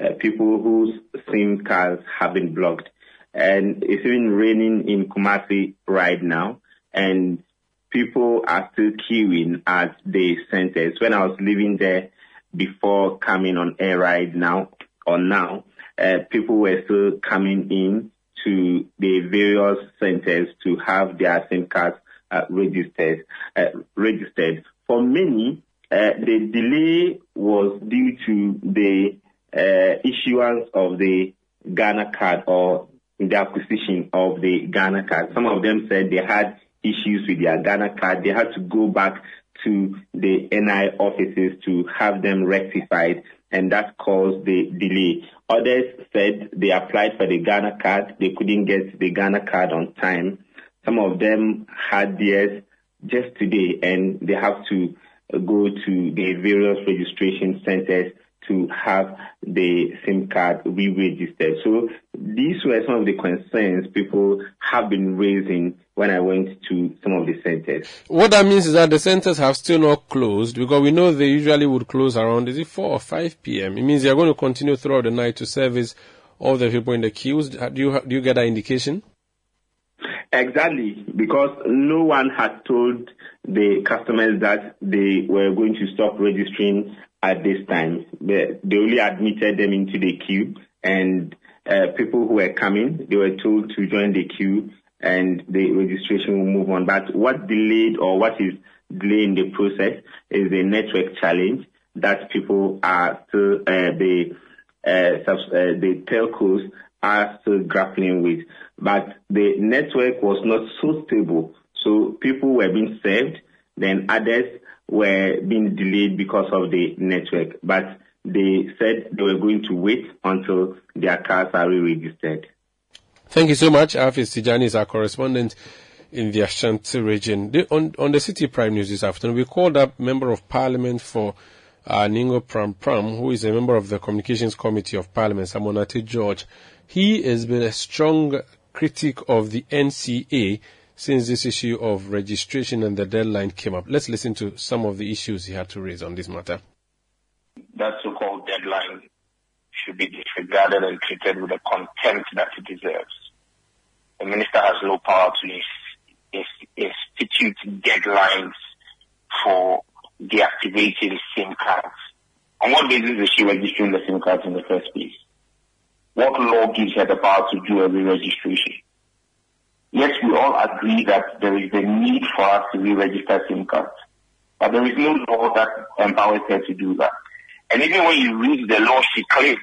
S12: uh, people whose SIM cards have been blocked. And it's even raining in Kumasi right now and people are still queuing at the centers. When I was living there before coming on air right now or now, uh, people were still coming in to the various centers to have their SIM cards uh, registered. Uh, registered. For many, uh, the delay was due to the uh, issuance of the Ghana card or the acquisition of the Ghana card. Some of them said they had issues with their Ghana card. They had to go back to the NI offices to have them rectified and that caused the delay. Others said they applied for the Ghana card. They couldn't get the Ghana card on time. Some of them had theirs just today and they have to go to the various registration centers to have the SIM card re-registered. So these were some of the concerns people have been raising when I went to some of the centers.
S1: What that means is that the centers have still not closed because we know they usually would close around, is it 4 or 5 p.m.? It means they are going to continue throughout the night to service all the people in the queues. Do you, do you get that indication?
S12: Exactly, because no one had told the customers that they were going to stop registering at this time. They, only admitted them into the queue and uh, people who were coming, they were told to join the queue and the registration will move on. But what delayed or what is delaying the process is the network challenge that people are still, uh, the, uh, subs, uh, the telcos are still grappling with. But the network was not so stable. So people were being served, then others were being delayed because of the network. But they said they were going to wait until their cars are re-registered.
S1: Thank you so much. Hafiz Tijani is our correspondent in the Ashanti region. The, on, on the Citi Prime News this afternoon, we called up Member of Parliament for uh, Ningo Pram Pram, who is a member of the Communications Committee of Parliament, Sam Nartey George. He has been a strong critic of the NCA since this issue of registration and the deadline came up. Let's listen to some of the issues he had to raise on this matter.
S13: That so-called deadline should be disregarded and treated with the contempt that it deserves. The minister has no power to institute deadlines for deactivating SIM cards. On what basis is she registering the SIM cards in the first place? What law gives her the power to do a re-registration? Yes, we all agree that there is a need for us to re-register SIM cards, but there is no law that empowers her to do that. And even when you read the law she claims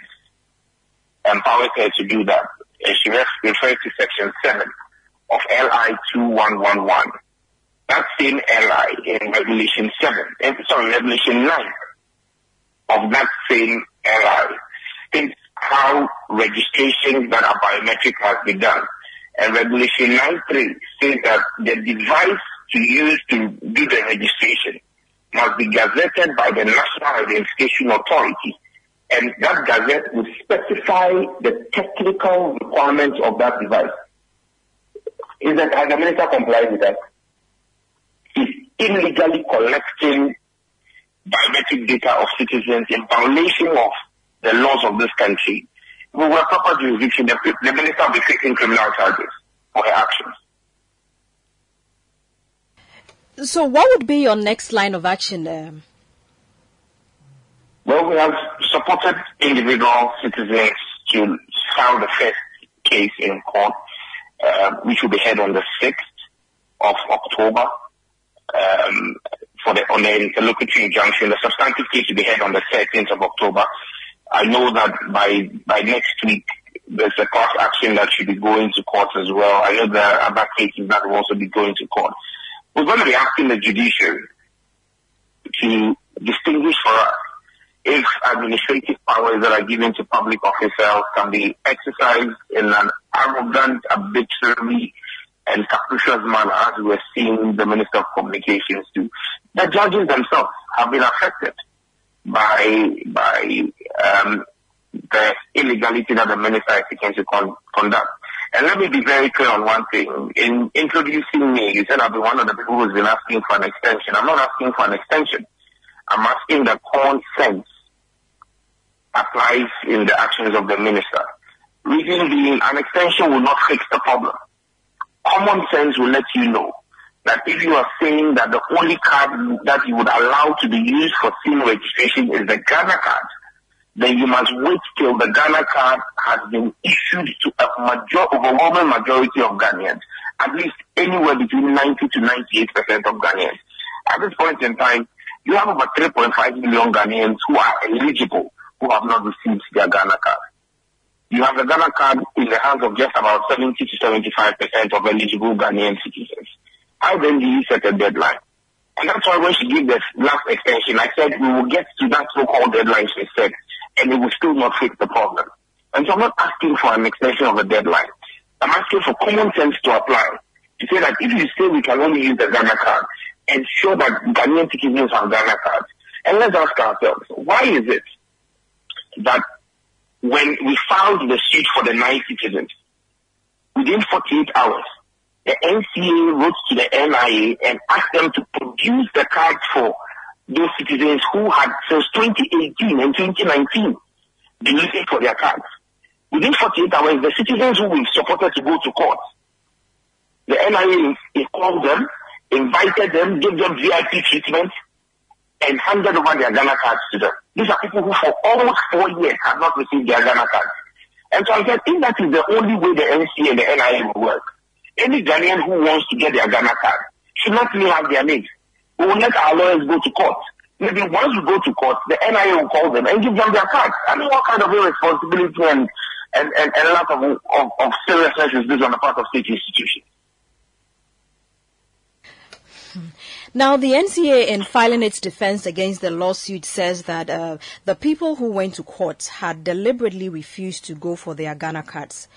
S13: empowers her to do that, and she refers to section 7 of LI 2111. That same LI in Regulation 7, eh, sorry, Regulation 9 of that same LI states how registration that are biometric has been done. And Regulation 9.3 says that the device to use to do the registration must be gazetted by the National Identification Authority. And that gazette will specify the technical requirements of that device. Is that, has the minister complied with that? He's illegally collecting biometric data of citizens in violation of the laws of this country. We were proper jurisdiction, the, the minister will be facing criminal charges for her actions.
S14: So, what would be your next line of action? Um?
S13: Well, we have supported individual citizens to file the first case in court, uh, which will be held on the 6th of October um, for the on the interlocutory injunction. The substantive case will be held on the 13th of October. I know that by by next week there's a class action that should be going to court as well. I know there are other cases that will also be going to court. We're going to be asking the judiciary to distinguish for us if administrative powers that are given to public officials can be exercised in an arrogant, arbitrary, and capricious manner as we were seeing the Minister of Communications do. The judges themselves have been affected by by um, the illegality that the minister is seeking to con- conduct. And let me be very clear on one thing. In introducing me, you said I've been one of the people who's been asking for an extension. I'm not asking for an extension. I'm asking that common sense applies in the actions of the minister. Reason being, an extension will not fix the problem. Common sense will let you know that if you are saying that the only card that you would allow to be used for SIM registration is the Ghana card, then you must wait till the Ghana card has been issued to a major, overwhelming majority of Ghanaians, at least anywhere between 90 to 98 percent of Ghanaians. At this point in time, you have over 3.5 million Ghanaians who are eligible who have not received their Ghana card. you have the Ghana card in the hands of just about 70 to 75 percent of eligible Ghanaian citizens. How then do you set a deadline? And that's why when she gave the last extension, I said we will get to that so-called deadline she said, and it will still not fix the problem. And so I'm not asking for an extension of a deadline. I'm asking for common sense to apply. To say that if you say we can only use the Ghana card, ensure that Ghanaian citizens have Ghana cards. And let's ask ourselves, why is it that when we filed the suit for the nine citizens, within 48 hours, the NCA wrote to the NIA and asked them to produce the cards for those citizens who had since 2018 and 2019 been looking for their cards. Within 48 hours, the citizens who were supported to go to court, the NIA called them, invited them, gave them VIP treatment, and handed over their Ghana cards to them. These are people who for almost four years have not received their Ghana cards. And so I said, if that is the only way the NCA and the NIA will work, any Ghanaian who wants to get their Ghana card should not really have their names. We will let our lawyers go to court. Maybe once we go to court, the NIA will call them and give them their card. I mean, what kind of irresponsibility and, and, and, and lot of, of, of seriousness is this on the part of state institutions?
S14: Now, the NCA, in filing its defense against the lawsuit, says that uh, the people who went to court had deliberately refused to go for their Ghana cards.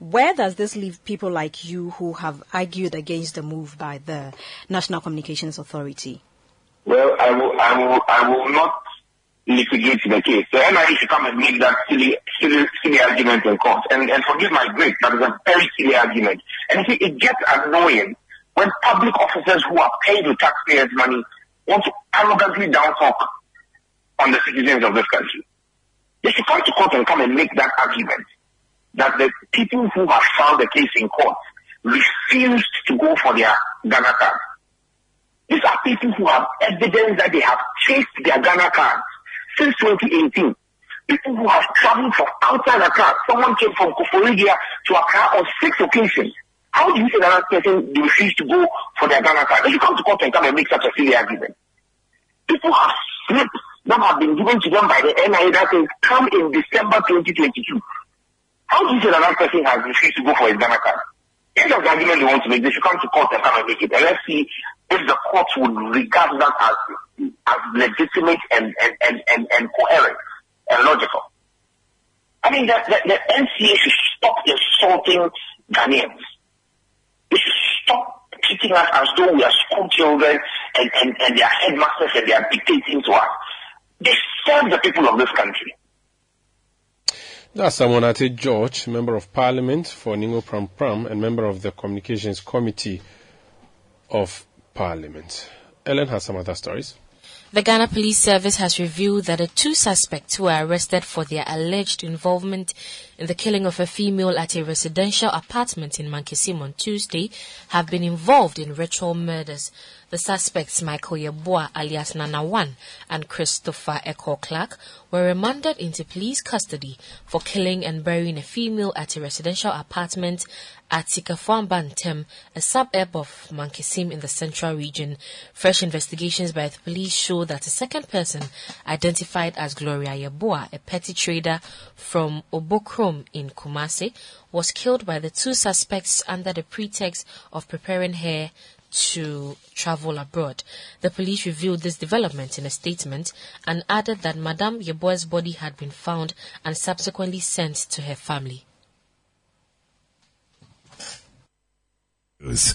S14: Where does this leave people like you who have argued against the move by the National Communications Authority?
S13: Well, I will, I will, I will not litigate the case. The NIA should come and make that silly, silly, silly argument in court. And, and forgive my grace, that is a very silly argument. And see, it gets annoying when public officers who are paid with taxpayers' money want to arrogantly down talk on the citizens of this country. They should come to court and come and make that argument that the people who have filed the case in court refused to go for their Ghana card. These are people who have evidence that they have chased their Ghana cards since 2018. People who have traveled from outside Accra. Someone came from Koforidua to Accra on six occasions. How do you say that that person refused to go for their Ghana card? They you come to court and come and make such a silly argument. People have slips that have been given to them by the NIA that says come in December 2022. How do you say that that person has refused to go for his Ghana card? If that's the argument they want to make, they should come to court and come and make it. And let's see if the court would regard that as, as legitimate and, and, and, and, and coherent and logical. I mean, the, the, the NCA should stop insulting Ghanaians. They should stop treating us as though we are school children and, and, and they are headmasters and they are dictating to us. They serve the people of this country.
S1: That's Sam Nartey George, Member of Parliament for Ningo Pram Pram and member of the Communications Committee of Parliament. Ellen has some other stories.
S6: The Ghana Police Service has revealed that the two suspects who were arrested for their alleged involvement in the killing of a female at a residential apartment in Mankesim on Tuesday have been involved in ritual murders. The suspects, Michael Yeboah alias Nana One and Christopher Ekow Clark, were remanded into police custody for killing and burying a female at a residential apartment at Sikafuambantem, a suburb of Mankesim in the central region. Fresh investigations by the police show that a second person, identified as Gloria Yeboah, a petty trader from In Kumasi, was killed by the two suspects under the pretext of preparing her to travel abroad. The police revealed this development in a statement and added that Madame Yeboah's body had been found and subsequently sent to her family.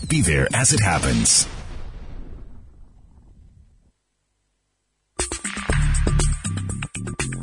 S5: Be there as it happens.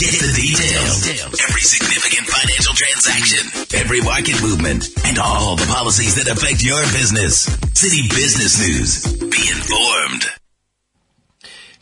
S5: Get the details. Every significant financial transaction, every market movement, and all the policies that affect your business. Citi Business News. Be informed.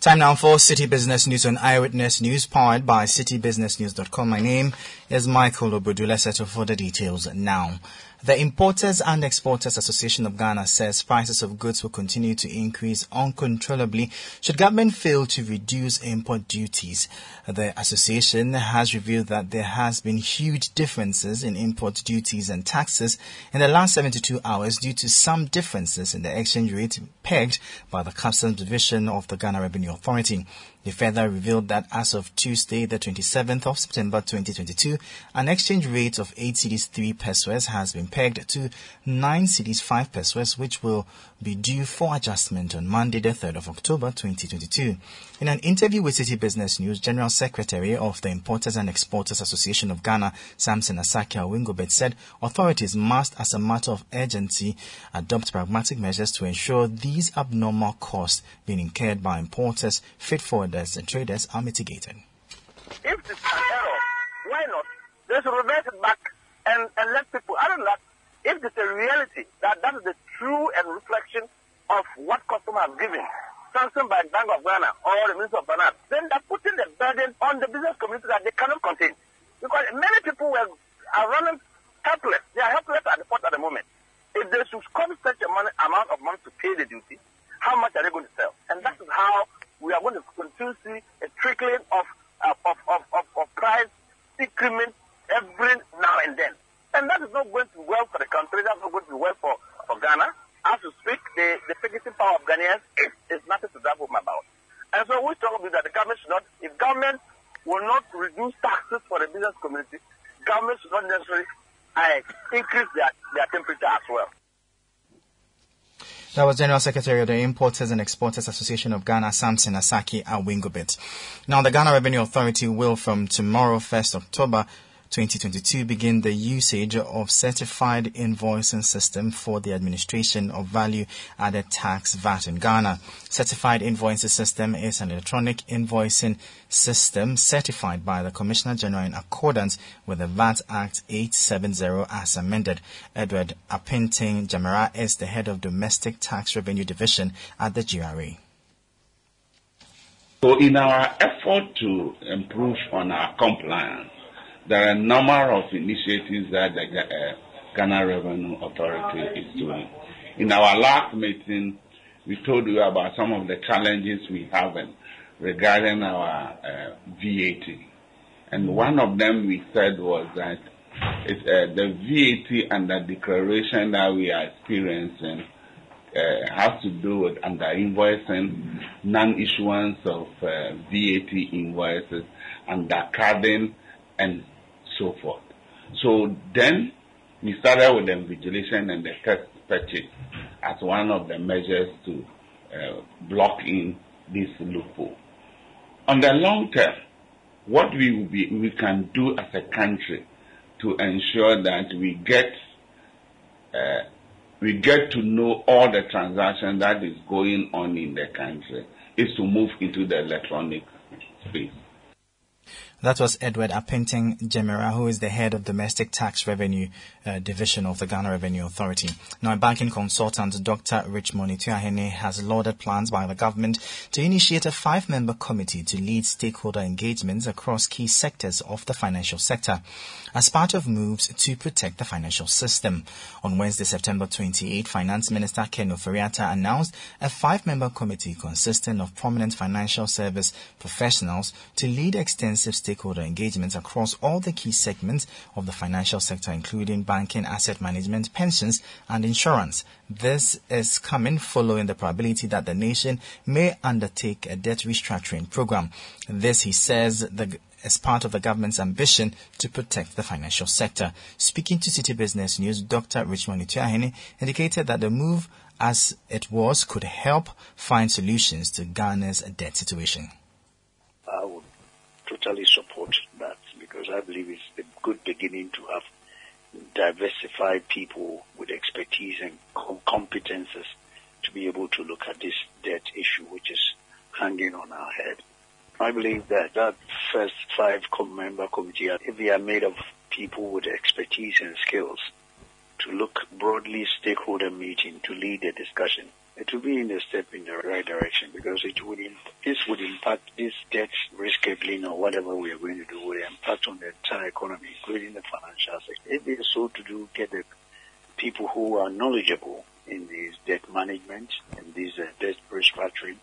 S3: Time now for Citi Business News on Eyewitness News, powered by citibusinessnews.com. My name is Michael Obudu. Let's settle for the details now. The Importers and Exporters Association of Ghana says prices of goods will continue to increase uncontrollably should government fail to reduce import duties. The association has revealed that there has been huge differences in import duties and taxes in the last 72 hours due to some differences in the exchange rate pegged by the Customs Division of the Ghana Revenue Authority. They further revealed that as of Tuesday, the 27th of September 2022, an exchange rate of 8 cedis 3 pesos has been pegged to 9 cedis 5 pesos, which will be due for adjustment on Monday, the 3rd of October 2022. In an interview with Citi Business News, General Secretary of the Importers and Exporters Association of Ghana, Samson Asaki Awingobit, said authorities must, as a matter of urgency, adopt pragmatic measures to ensure these abnormal costs being incurred by importers, freight forwarders, and traders are mitigated.
S15: If this is an error, why not? Should revert it back and, and let people, other than that, if it's a reality that that is the true and reflection of what customers have given, sanctioned by Bank of Ghana or the Minister of Finance, then they're putting the burden on the business community that they cannot contain. Because many people were, are running helpless. They are helpless at the port at the moment. If they should come such a money, amount of money to pay the duty, how much are they going to sell? And that is how we are going to continue to see a trickling of, of, of, of, of price increment every now and then. And that is not going to be well for the country. That's not going to be well for, for Ghana. As we speak, the, the purchasing power of Ghanaians is, is nothing to home about. And so we talk about that the government should not, if government will not reduce taxes for the business community, government should not necessarily uh, increase their, their temperature as well.
S3: That was General Secretary of the Importers and Exporters Association of Ghana, Samson Asaki Awingobit. Now, the Ghana Revenue Authority will, from tomorrow, 1st October, 2022 begin the usage of certified invoicing system for the administration of value added tax VAT in Ghana. Certified invoicing system is an electronic invoicing system certified by the Commissioner General in accordance with the VAT Act 870 as amended. Edward Apenteng Gyamerah is the head of domestic tax revenue division at the GRA.
S16: So in our effort to improve on our compliance, there are a number of initiatives that the uh, Ghana Revenue Authority is doing. In our last meeting, we told you about some of the challenges we have in, regarding our uh, VAT. And one of them we said was that it's, uh, the VAT and the declaration that we are experiencing uh, has to do with under invoicing, non-issuance of uh, VAT invoices, undercarding, and so forth. So then we started with the invigilation and the test purchase as one of the measures to uh, block in this loophole. On the long term, what we will be, we can do as a country to ensure that we get uh, we get to know all the transactions that is going on in the country is to move into the electronic space.
S3: That was Edward Apenteng Gyamerah, who is the head of domestic tax revenue uh, division of the Ghana Revenue Authority. Now, a banking consultant, Dr. Richmond Atuahene, has lauded plans by the government to initiate a five-member committee to lead stakeholder engagements across key sectors of the financial sector as part of moves to protect the financial system. On Wednesday, September 28, Finance Minister Ken Ofori-Atta announced a five-member committee consisting of prominent financial service professionals to lead extensive stakeholder engagements across all the key segments of the financial sector, including banking, asset management, pensions, and insurance. This is coming following the probability that the nation may undertake a debt restructuring program. This, he says, the as part of the government's ambition to protect the financial sector. Speaking to Citi Business News, Dr. Richmond Atuahene indicated that the move as it was could help find solutions to Ghana's debt situation.
S17: Totally support that because I believe it's a good beginning to have diversified people with expertise and competences to be able to look at this debt issue which is hanging on our head. I believe that that first five member committee, if they are made of people with expertise and skills, to look broadly stakeholder meeting to lead the discussion, it will be in a step in the right direction because it would this would impact this debt rescheduling or whatever we are going to do will impact on the entire economy, including the financial sector. It is so to do, get the people who are knowledgeable in this debt management and this uh, debt restructuring,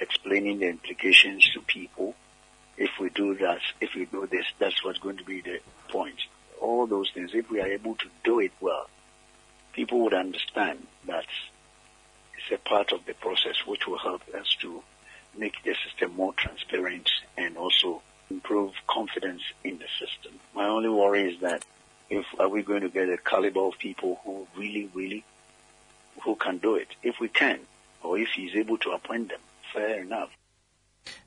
S17: explaining the implications to people. If we do that, if we do this, that's what's going to be the point. All those things, if we are able to do it well, people would understand that a part of the process which will help us to make the system more transparent and also improve confidence in the system. My only worry is that if are we going to get a caliber of people who really, really, who can do it? If we can, or if he's able to appoint them, fair enough.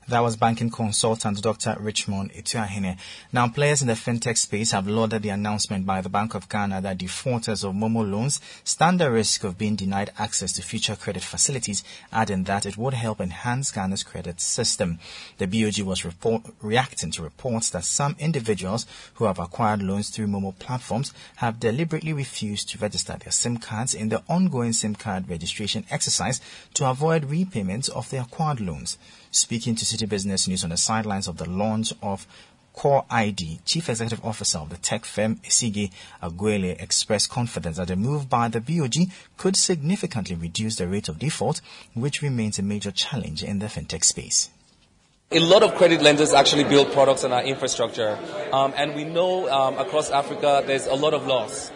S3: That was banking consultant Dr. Richmond Atuahene. Now, players in the fintech space have lauded the announcement by the Bank of Ghana that defaulters of Momo loans stand the risk of being denied access to future credit facilities, adding that it would help enhance Ghana's credit system. The BOG was report, reacting to reports that some individuals who have acquired loans through Momo platforms have deliberately refused to register their SIM cards in the ongoing SIM card registration exercise to avoid repayments of their acquired loans. Speaking to Citi Business News on the sidelines of the launch of Core ID, Chief Executive Officer of the tech firm Esigie Aguele expressed confidence that the move by the BOG could significantly reduce the rate of default, which remains a major challenge in the fintech space.
S18: A lot of credit lenders actually build products on our infrastructure, um, and we know um, across Africa there's a lot of loss.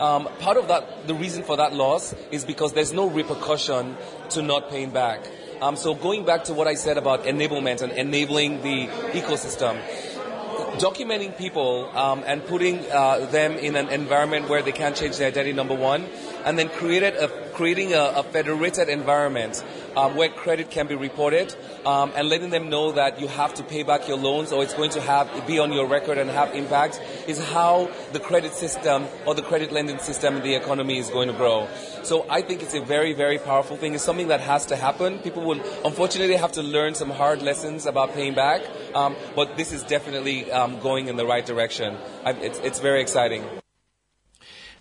S18: Um, part of that, the reason for that loss is because there's no repercussion to not paying back. Um, so going back to what I said about enablement and enabling the ecosystem, documenting people um, and putting uh, them in an environment where they can't change their identity, number one, and then created a, creating a, a federated environment um, where credit can be reported um, and letting them know that you have to pay back your loans or it's going to have be on your record and have impact is how the credit system or the credit lending system in the economy is going to grow. So I think it's a very, very powerful thing. It's something that has to happen. People will unfortunately have to learn some hard lessons about paying back, um, but this is definitely um, going in the right direction. I, it's, it's very exciting.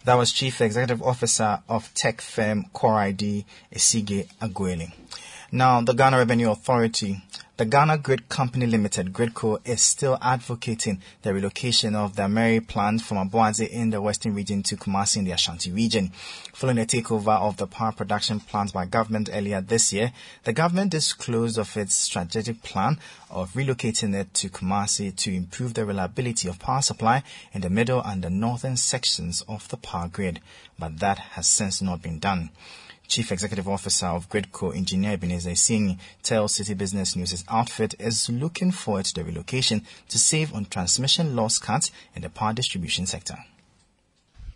S3: That was Chief Executive Officer of tech firm Core ID, Esigie Aguele. Now, the Ghana Revenue Authority, the Ghana Grid Company Limited, GRIDCO, is still advocating the relocation of the Ameri plant from Aboadze in the western region to Kumasi in the Ashanti region. Following the takeover of the power production plant by government earlier this year, the government disclosed of its strategic plan of relocating it to Kumasi to improve the reliability of power supply in the middle and the northern sections of the power grid. But that has since not been done. Chief Executive Officer of Gridco, Engineer Ebenezer Essienyi, tells Citi Business News his outfit is looking forward to the relocation to save on transmission loss cuts in the power distribution sector.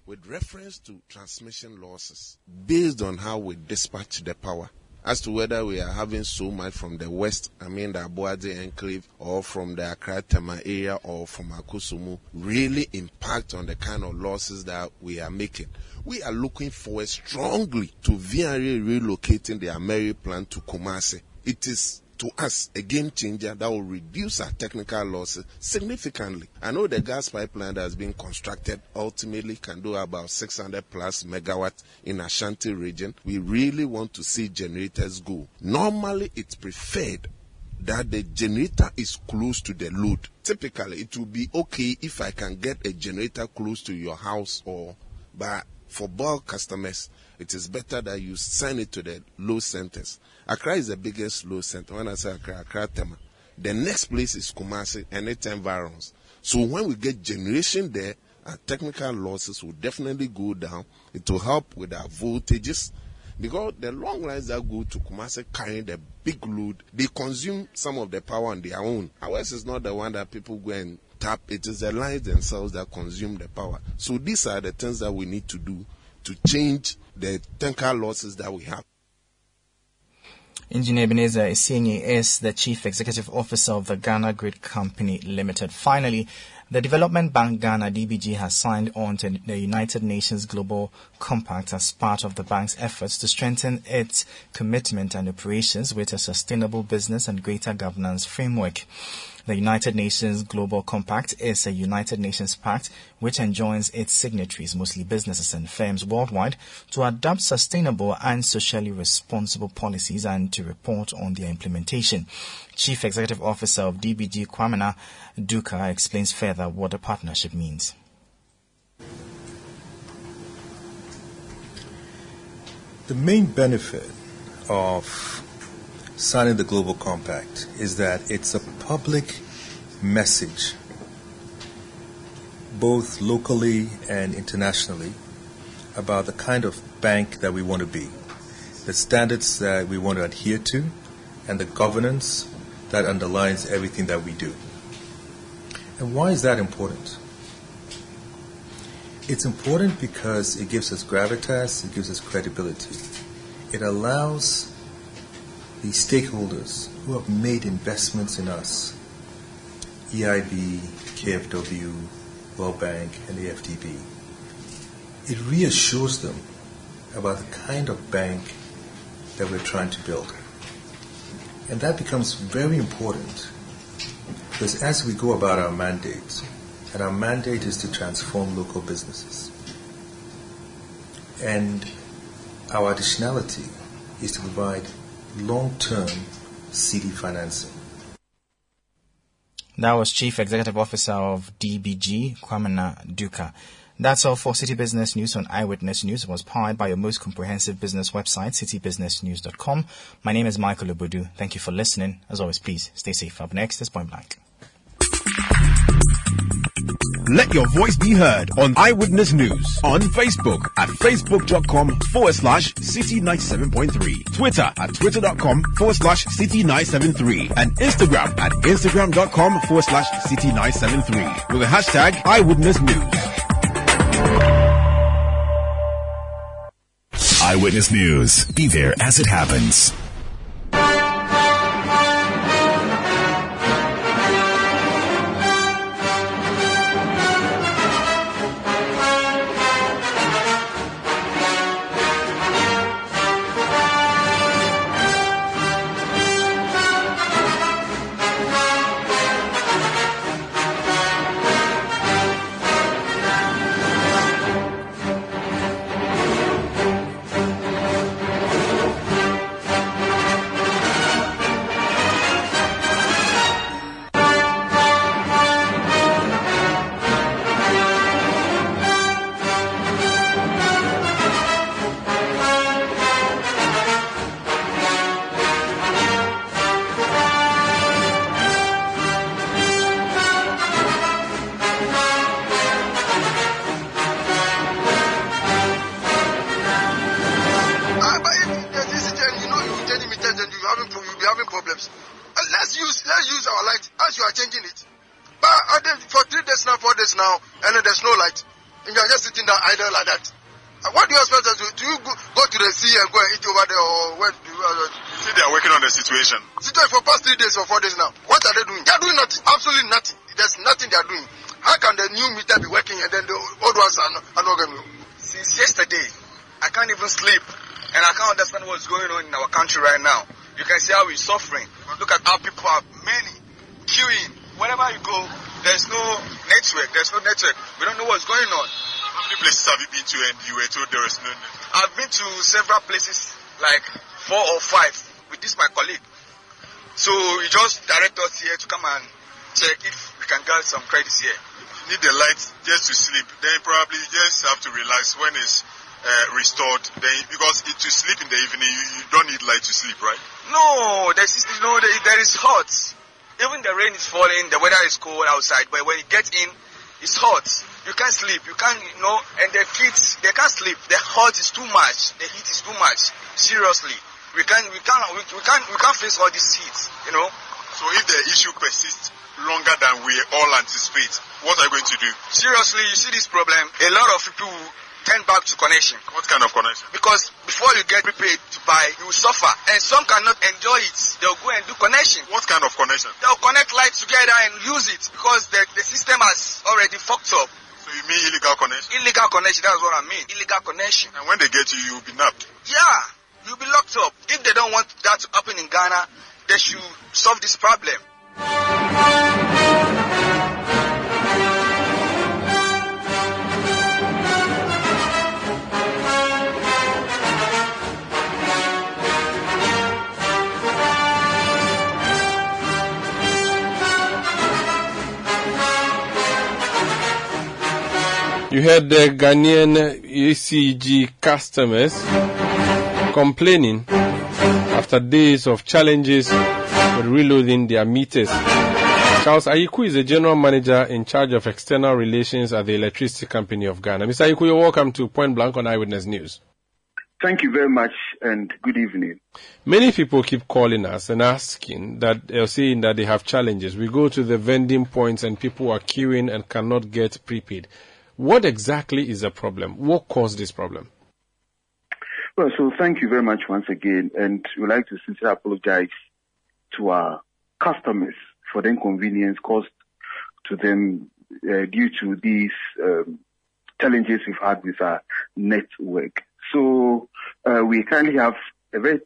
S19: With reference to transmission losses, based on how we dispatch the power, as to whether we are having so much from the west, I mean the Aboadze enclave, or from the Accra Tema area, or from Akosombo, really impact on the kind of losses that we are making. We are looking forward strongly to VRA relocating the Ameri plant to Kumasi. It is to us a game changer that will reduce our technical losses significantly. I know the gas pipeline that has been constructed ultimately can do about 600 plus megawatt in Ashanti region. We really want to see generators go. Normally, it's preferred that the generator is close to the load. Typically, it will be okay if I can get a generator close to your house or, but for bulk customers, it is better that you send it to the load centers. Accra is the biggest load center. When I say Accra, Accra Tema. The next place is Kumasi and its environs. So when we get generation there, our technical losses will definitely go down. It will help with our voltages because the long lines that go to Kumasi carrying the big load, they consume some of the power on their own. Ours is not the one that people go and tap. It is the lines themselves that consume the power. So these are the things that we need to do to change the technical losses that we have.
S3: Engineer Ebenezer Essienyi is the Chief Executive Officer of the Ghana Grid Company Limited. Finally, the Development Bank Ghana DBG has signed on to the United Nations Global Compact as part of the bank's efforts to strengthen its commitment and operations with a sustainable business and greater governance framework. The United Nations Global Compact is a United Nations pact which enjoins its signatories, mostly businesses and firms worldwide, to adopt sustainable and socially responsible policies and to report on their implementation. Chief Executive Officer of DBG Kwamina Duker explains further what the partnership means.
S20: The main benefit of signing the Global Compact is that it's a public message, both locally and internationally, about the kind of bank that we want to be, the standards that we want to adhere to, and the governance that underlines everything that we do. And why is that important? It's important because it gives us gravitas, it gives us credibility. It allows the stakeholders who have made investments in us EIB, KFW, World Bank, and the FDB. It reassures them about the kind of bank that we're trying to build. And that becomes very important because as we go about our mandate, and our mandate is to transform local businesses, and our additionality is to provide long-term cedi financing.
S3: That was Chief Executive Officer of DBG, Kwamina Duker. That's all for Citi Business News on Eyewitness News. It was powered by your most comprehensive business website, citibusinessnews.com. My name is Michael Obudu. Thank you for listening. As always, please stay safe. Up next is Point Blank.
S2: Let your voice be heard on Eyewitness News on Facebook at facebook.com forward slash citi97.3, Twitter at twitter.com forward slash citi973, and Instagram at instagram.com forward slash citi973 with the hashtag Eyewitness News.
S5: Eyewitness News. Be there as it happens.
S21: You
S22: were told there is no? I've been to several places, like four or five, with this my colleague. So he just direct us here to come and check if we can get some credits here.
S23: You need the light just to sleep, then probably you just have to relax when it's uh, restored. Then because it, to sleep in the evening, you, you don't need light to sleep, right?
S22: No, there's you know there, there is hot. Even the rain is falling, the weather is cold outside, but when you get in, it's hot. You can't sleep. You can't, you know, and the kids they can't sleep. The hot is too much. The heat is too much. Seriously, we can't, we can't, we, we can't, we can't face all this heat. You know.
S23: So if the issue persists longer than we all anticipate, what are you going to do?
S22: Seriously, you see this problem. A lot of people turn back to connection.
S23: What kind of connection?
S22: Because before you get prepaid to buy, you will suffer. And some cannot enjoy it. They'll go and do connection.
S23: What kind of connection?
S22: They'll connect lights together and use it because the, the system has already fucked up.
S23: So you mean illegal connection?
S22: Illegal connection, that's what I mean. Illegal connection.
S23: And when they get you, you'll be nabbed.
S22: Yeah, you'll be locked up. If they don't want that to happen in Ghana, they should solve this problem.
S1: You heard the Ghanaian ECG customers complaining after days of challenges with reloading their meters. Charles Ayiku is the general manager in charge of external relations at the Electricity Company of Ghana. Mr. Ayiku, you're welcome to Point Blank on Eyewitness News.
S24: Thank you very much and good evening.
S1: Many people keep calling us and asking that they're saying that they have challenges. We go to the vending points and people are queuing and cannot get prepaid. What exactly is the problem? What caused this problem?
S24: Well, so thank you very much once again, and we'd like to sincerely apologize to our customers for the inconvenience caused to them uh, due to these um, challenges we've had with our network. So uh, we currently have a very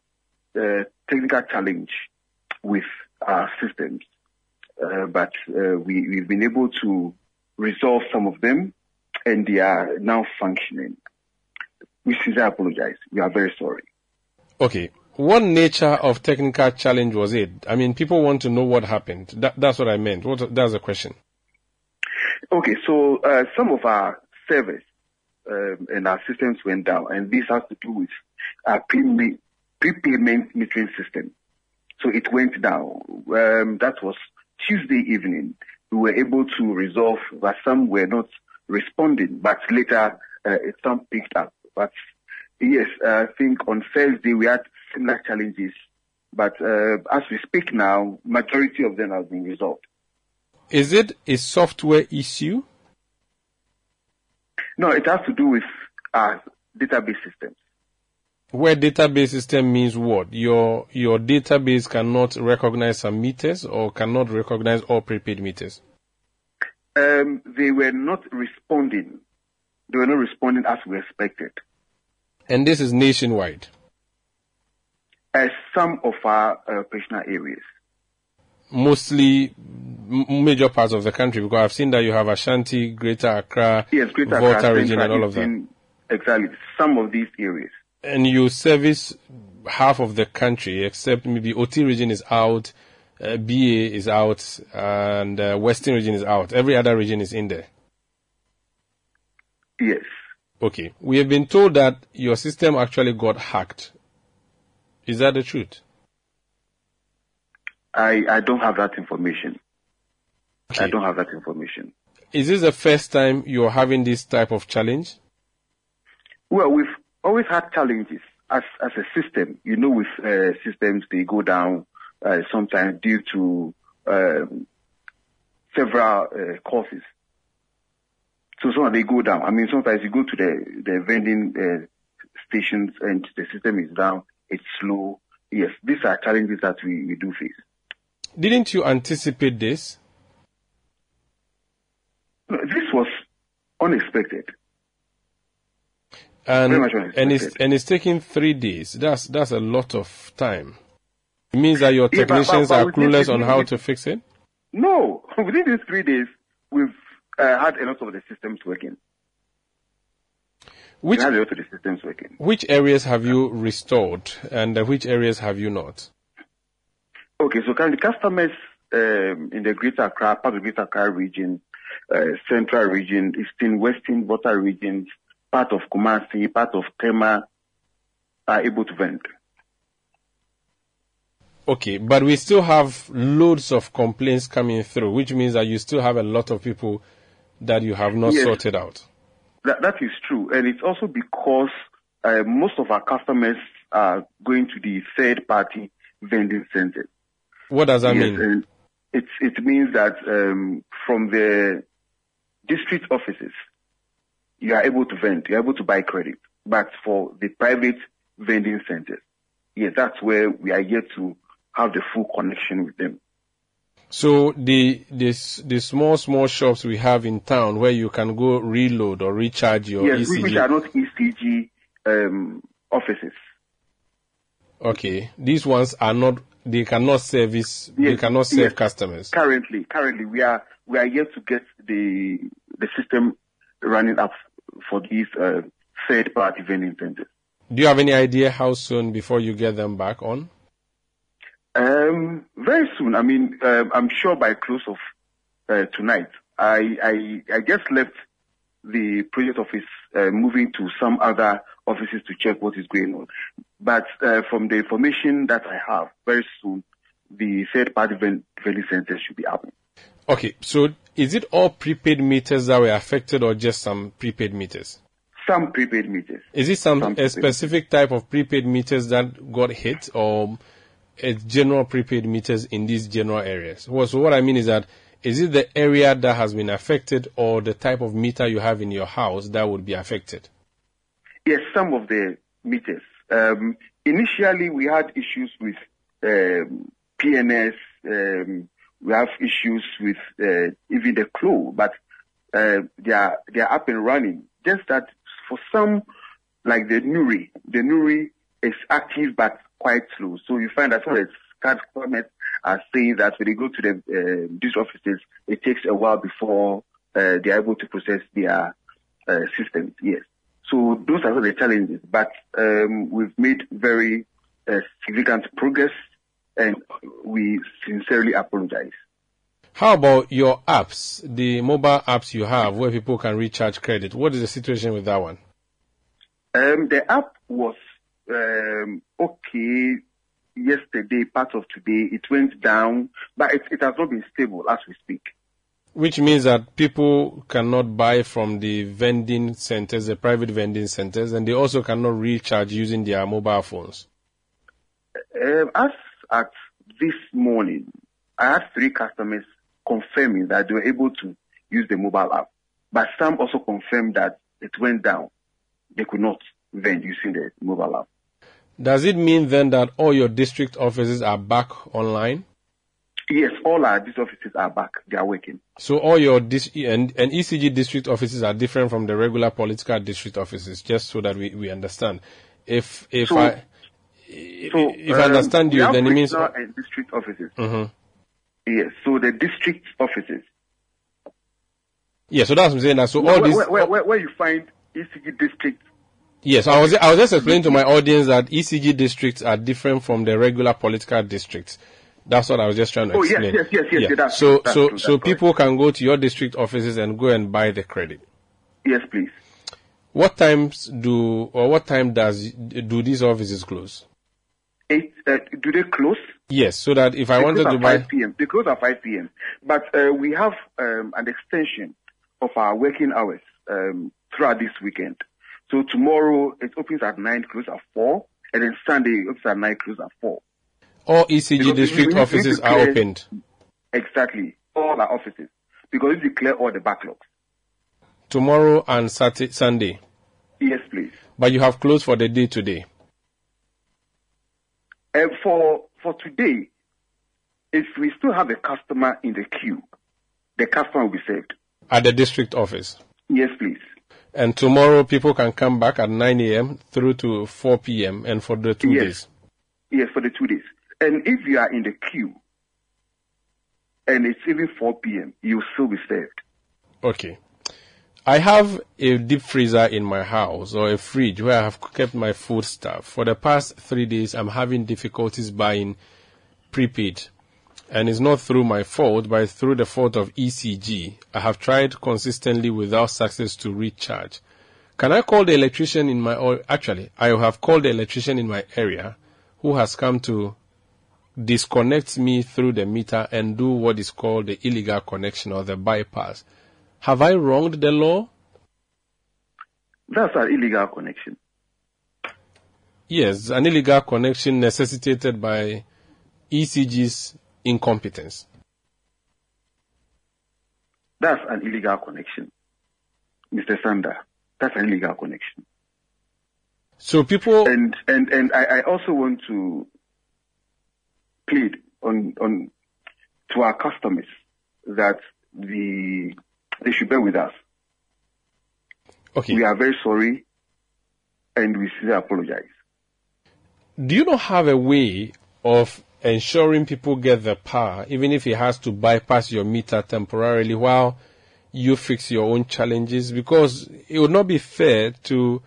S24: uh, technical challenge with our systems, uh, but uh, we, we've been able to resolve some of them, and they are now functioning. We sincerely apologize. We are very sorry.
S1: Okay. What nature of technical challenge was it? I mean, people want to know what happened. That, that's what I meant. What, that's the question.
S24: Okay, so uh, some of our servers um, and our systems went down, and this has to do with our prepayment, metering system. So it went down. Um, that was Tuesday evening. We were able to resolve, but some were not responding. But later, uh, some picked up. But yes, I think on Thursday we had similar challenges. But uh, as we speak now, majority of them have been resolved.
S1: Is it a software issue?
S24: No, it has to do with our database systems.
S1: Where database system means what? Your your database cannot recognize some meters or cannot recognize all prepaid meters.
S24: Um, they were not responding. They were not responding as we expected.
S1: And this is nationwide.
S24: As some of our uh, operational areas.
S1: Mostly m- major parts of the country because I've seen that you have Ashanti, Greater Accra,
S24: yes, Greater
S1: Volta
S24: Accra,
S1: region and all of that.
S24: Exactly. Some of these areas.
S1: And you service half of the country except maybe Oti region is out, uh, BA is out, and uh, Western region is out. Every other region is in there.
S24: Yes.
S1: Okay. We have been told that your system actually got hacked. Is that the truth?
S24: I, I don't have that information. I don't have that information.
S1: Is this the first time you're having this type of challenge?
S24: Well, we've always had challenges as as a system. You know, with uh, systems they go down uh, sometimes due to um, several uh, causes. So sometimes they go down. I mean, sometimes you go to the the vending uh, stations and the system is down. It's slow. Yes, these are challenges that we, we do face.
S1: Didn't you anticipate this?
S24: No, this was unexpected.
S1: And
S24: unexpected.
S1: and it's and it's taking three days. That's that's a lot of time. It means that your
S24: Yeah, but- but-
S1: technicians
S24: but
S1: are clueless on how to fix it.
S24: No, within these three days, we've uh, had a lot of the systems working.
S1: Which
S24: we had a lot of the systems working.
S1: which areas have you restored, and uh, which areas have you not?
S24: Okay, so currently customers um, in the Greater Accra, part of the Greater Accra region, uh, Central region, Eastern, Western, Water regions, part of Kumasi, part of Tema are able to vend.
S1: Okay, but we still have loads of complaints coming through, which means that you still have a lot of people that you have not
S24: Yes.
S1: sorted out.
S24: That, that is true. And it's also because uh, most of our customers are going to the third party vending centers.
S1: What does that
S24: Yes,
S1: mean?
S24: It, it means that um, from the district offices, you are able to vend, you're able to buy credit. But for the private vending centers, yes, that's where we are yet to have the full connection with them.
S1: So the this the small small shops we have in town where you can go reload or recharge your
S24: yes,
S1: ECG.
S24: which are not ECG um, offices.
S1: Okay, these ones are not. They cannot service. they cannot serve
S24: yes.
S1: customers.
S24: Currently, currently we are we are yet to get the the system running up for these uh, third party vending centers.
S1: Do you have any idea how soon before you get them back on?
S24: Um, very soon. I mean, um, I'm sure by close of uh, tonight. I, I I just left the project office, uh, moving to some other offices to check what is going on. But uh, from the information that I have, very soon the third-party ven- vending centers should be up.
S1: Okay, so is it all prepaid meters that were affected, or just some prepaid meters?
S24: Some prepaid meters.
S1: Is it some,
S24: Some
S1: a specific type of prepaid meters that got hit, or it's general prepaid meters in these general areas? Well, so what I mean is that is it the area that has been affected, or the type of meter you have in your house that would be affected?
S24: Yes, some of the meters. Um, initially, we had issues with um, PNS. Um, we have issues with uh, even the Clou, but uh, they are they are up and running. Just that for some, like the Nuri, the Nuri is active but quite slow. So you find that some of the card formats are saying that when they go to the uh, these offices, it takes a while before uh, they are able to process their uh, systems. Yes. So those are the challenges, but um, we've made very uh, significant progress, and we sincerely apologize.
S1: How about your apps, the mobile apps you have where people can recharge credit? What is the situation with that one?
S24: Um, the app was um, okay yesterday, part of today. It went down, but it, it has not been stable as we speak.
S1: Which means that people cannot buy from the vending centers, the private vending centers, and they also cannot recharge using their mobile phones.
S24: Um, as at this morning, I had three customers confirming that they were able to use the mobile app, but some also confirmed that it went down. They could not vend using the mobile app.
S1: Does it mean then that all your district offices are back online?
S24: Yes, all our district offices are back. They are working.
S1: So all your dis- and, and ECG district offices are different from the regular political district offices, just so that we, we understand. If if
S24: So-
S1: I
S24: So,
S1: if I
S24: um,
S1: understand you, then it means
S24: and district offices.
S1: Mhm.
S24: Yes, so the district offices.
S1: yeah. So that's what I'm saying. That so
S24: where,
S1: all these
S24: where, where, where, where you find ECG district.
S1: Yes, I was I was just explaining to my audience that ECG districts are different from the regular political districts. That's what I was just trying to explain.
S24: Oh, yes,
S1: explain.
S24: yes, yes, yes, yeah, that's
S1: so
S24: that's
S1: so
S24: true,
S1: so people can go to your district offices and go and buy the credit.
S24: Yes, please.
S1: What times do or what time does do these offices close?
S24: Eight, uh, do they close?
S1: Yes, so that if I
S24: They
S1: wanted
S24: close
S1: to
S24: at
S1: buy
S24: 5 p.m. They close at 5 p.m. But uh, we have um, an extension of our working hours um, throughout this weekend. So tomorrow it opens at 9, close at 4, and then Sunday it opens at 9, close at 4.
S1: all ECG
S24: Because
S1: district
S24: we need- we need
S1: offices are
S24: clear-
S1: opened.
S24: Exactly. All our offices. Because we declare all the backlogs.
S1: Tomorrow and Saturday, Sunday.
S24: Yes, please.
S1: But you have closed for the day today.
S24: And for, for today, if we still have a customer in the queue, the customer will be saved.
S1: At the district office.
S24: Yes, please.
S1: And tomorrow people can come back at 9 a.m. through to 4 p.m. and for the two
S24: Yes.
S1: days.
S24: Yes, for the two days. And if you are in the queue and it's even 4 p.m., you'll still be saved.
S1: Okay. I have a deep freezer in my house or a fridge where I have kept my food stuff. For the past three days, I'm having difficulties buying prepaid. And it's not through my fault, but it's through the fault of ECG. I have tried consistently without success to recharge. Can I call the electrician in my, or actually, I have called the electrician in my area who has come to disconnect me through the meter and do what is called the illegal connection or the bypass. Have I wronged the law?
S24: That's an illegal connection.
S1: Yes, an illegal connection necessitated by ECG's incompetence.
S24: That's an illegal connection. Mr. Sanda, that's an illegal connection.
S1: So people
S24: and and and I, I also want to plead on on to our customers that the they should bear with us.
S1: Okay.
S24: We are very sorry and we sincerely apologize.
S1: Do you not have a way of ensuring people get the power, even if it has to bypass your meter temporarily while you fix your own challenges? Because it would not be fair to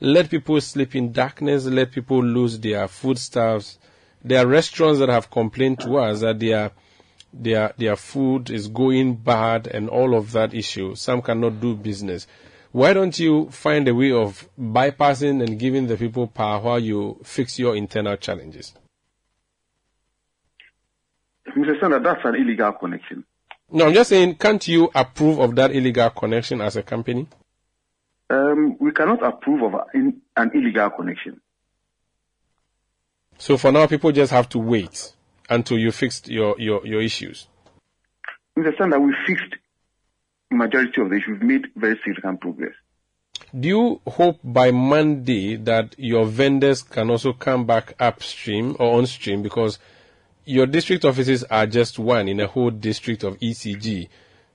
S1: let people sleep in darkness, let people lose their foodstuffs. There are restaurants that have complained to us that their their their food is going bad and all of that issue. Some cannot do business. Why don't you find a way of bypassing and giving the people power while you fix your internal challenges?
S24: Mr. Sanders, that's an illegal connection.
S1: No, I'm just saying, can't you approve of that illegal connection as a company?
S24: Um, we cannot approve of an illegal connection.
S1: So for now, people just have to wait until you fixed your, your, your issues.
S24: Mr. Sanders, we fixed majority of the issues. We've made very significant progress.
S1: Do you hope by Monday that your vendors can also come back upstream or on stream because your district offices are just one in a whole district of ECG.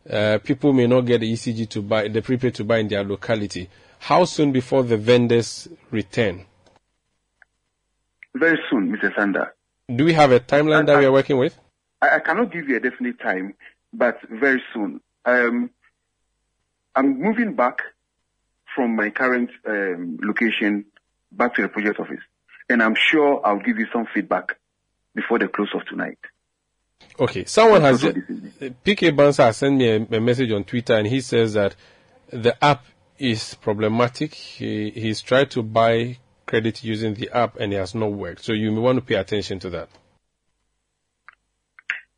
S1: Uh, people may not get the ECG to buy, the prepaid to buy in their locality. How soon before the vendors return?
S24: Very soon, Mr. Sanda.
S1: Do we have a timeline that we are working with?
S24: I, I, cannot give you a definite time, but very soon. Um, I'm moving back from my current um, location back to the project office, and I'm sure I'll give you some feedback before the close of tonight.
S1: Okay, someone has uh, PK Bansa has sent me a, a, message on Twitter, and he says that the app is problematic. He he's tried to buy credit using the app, and it has not worked. So you may want to pay attention to that.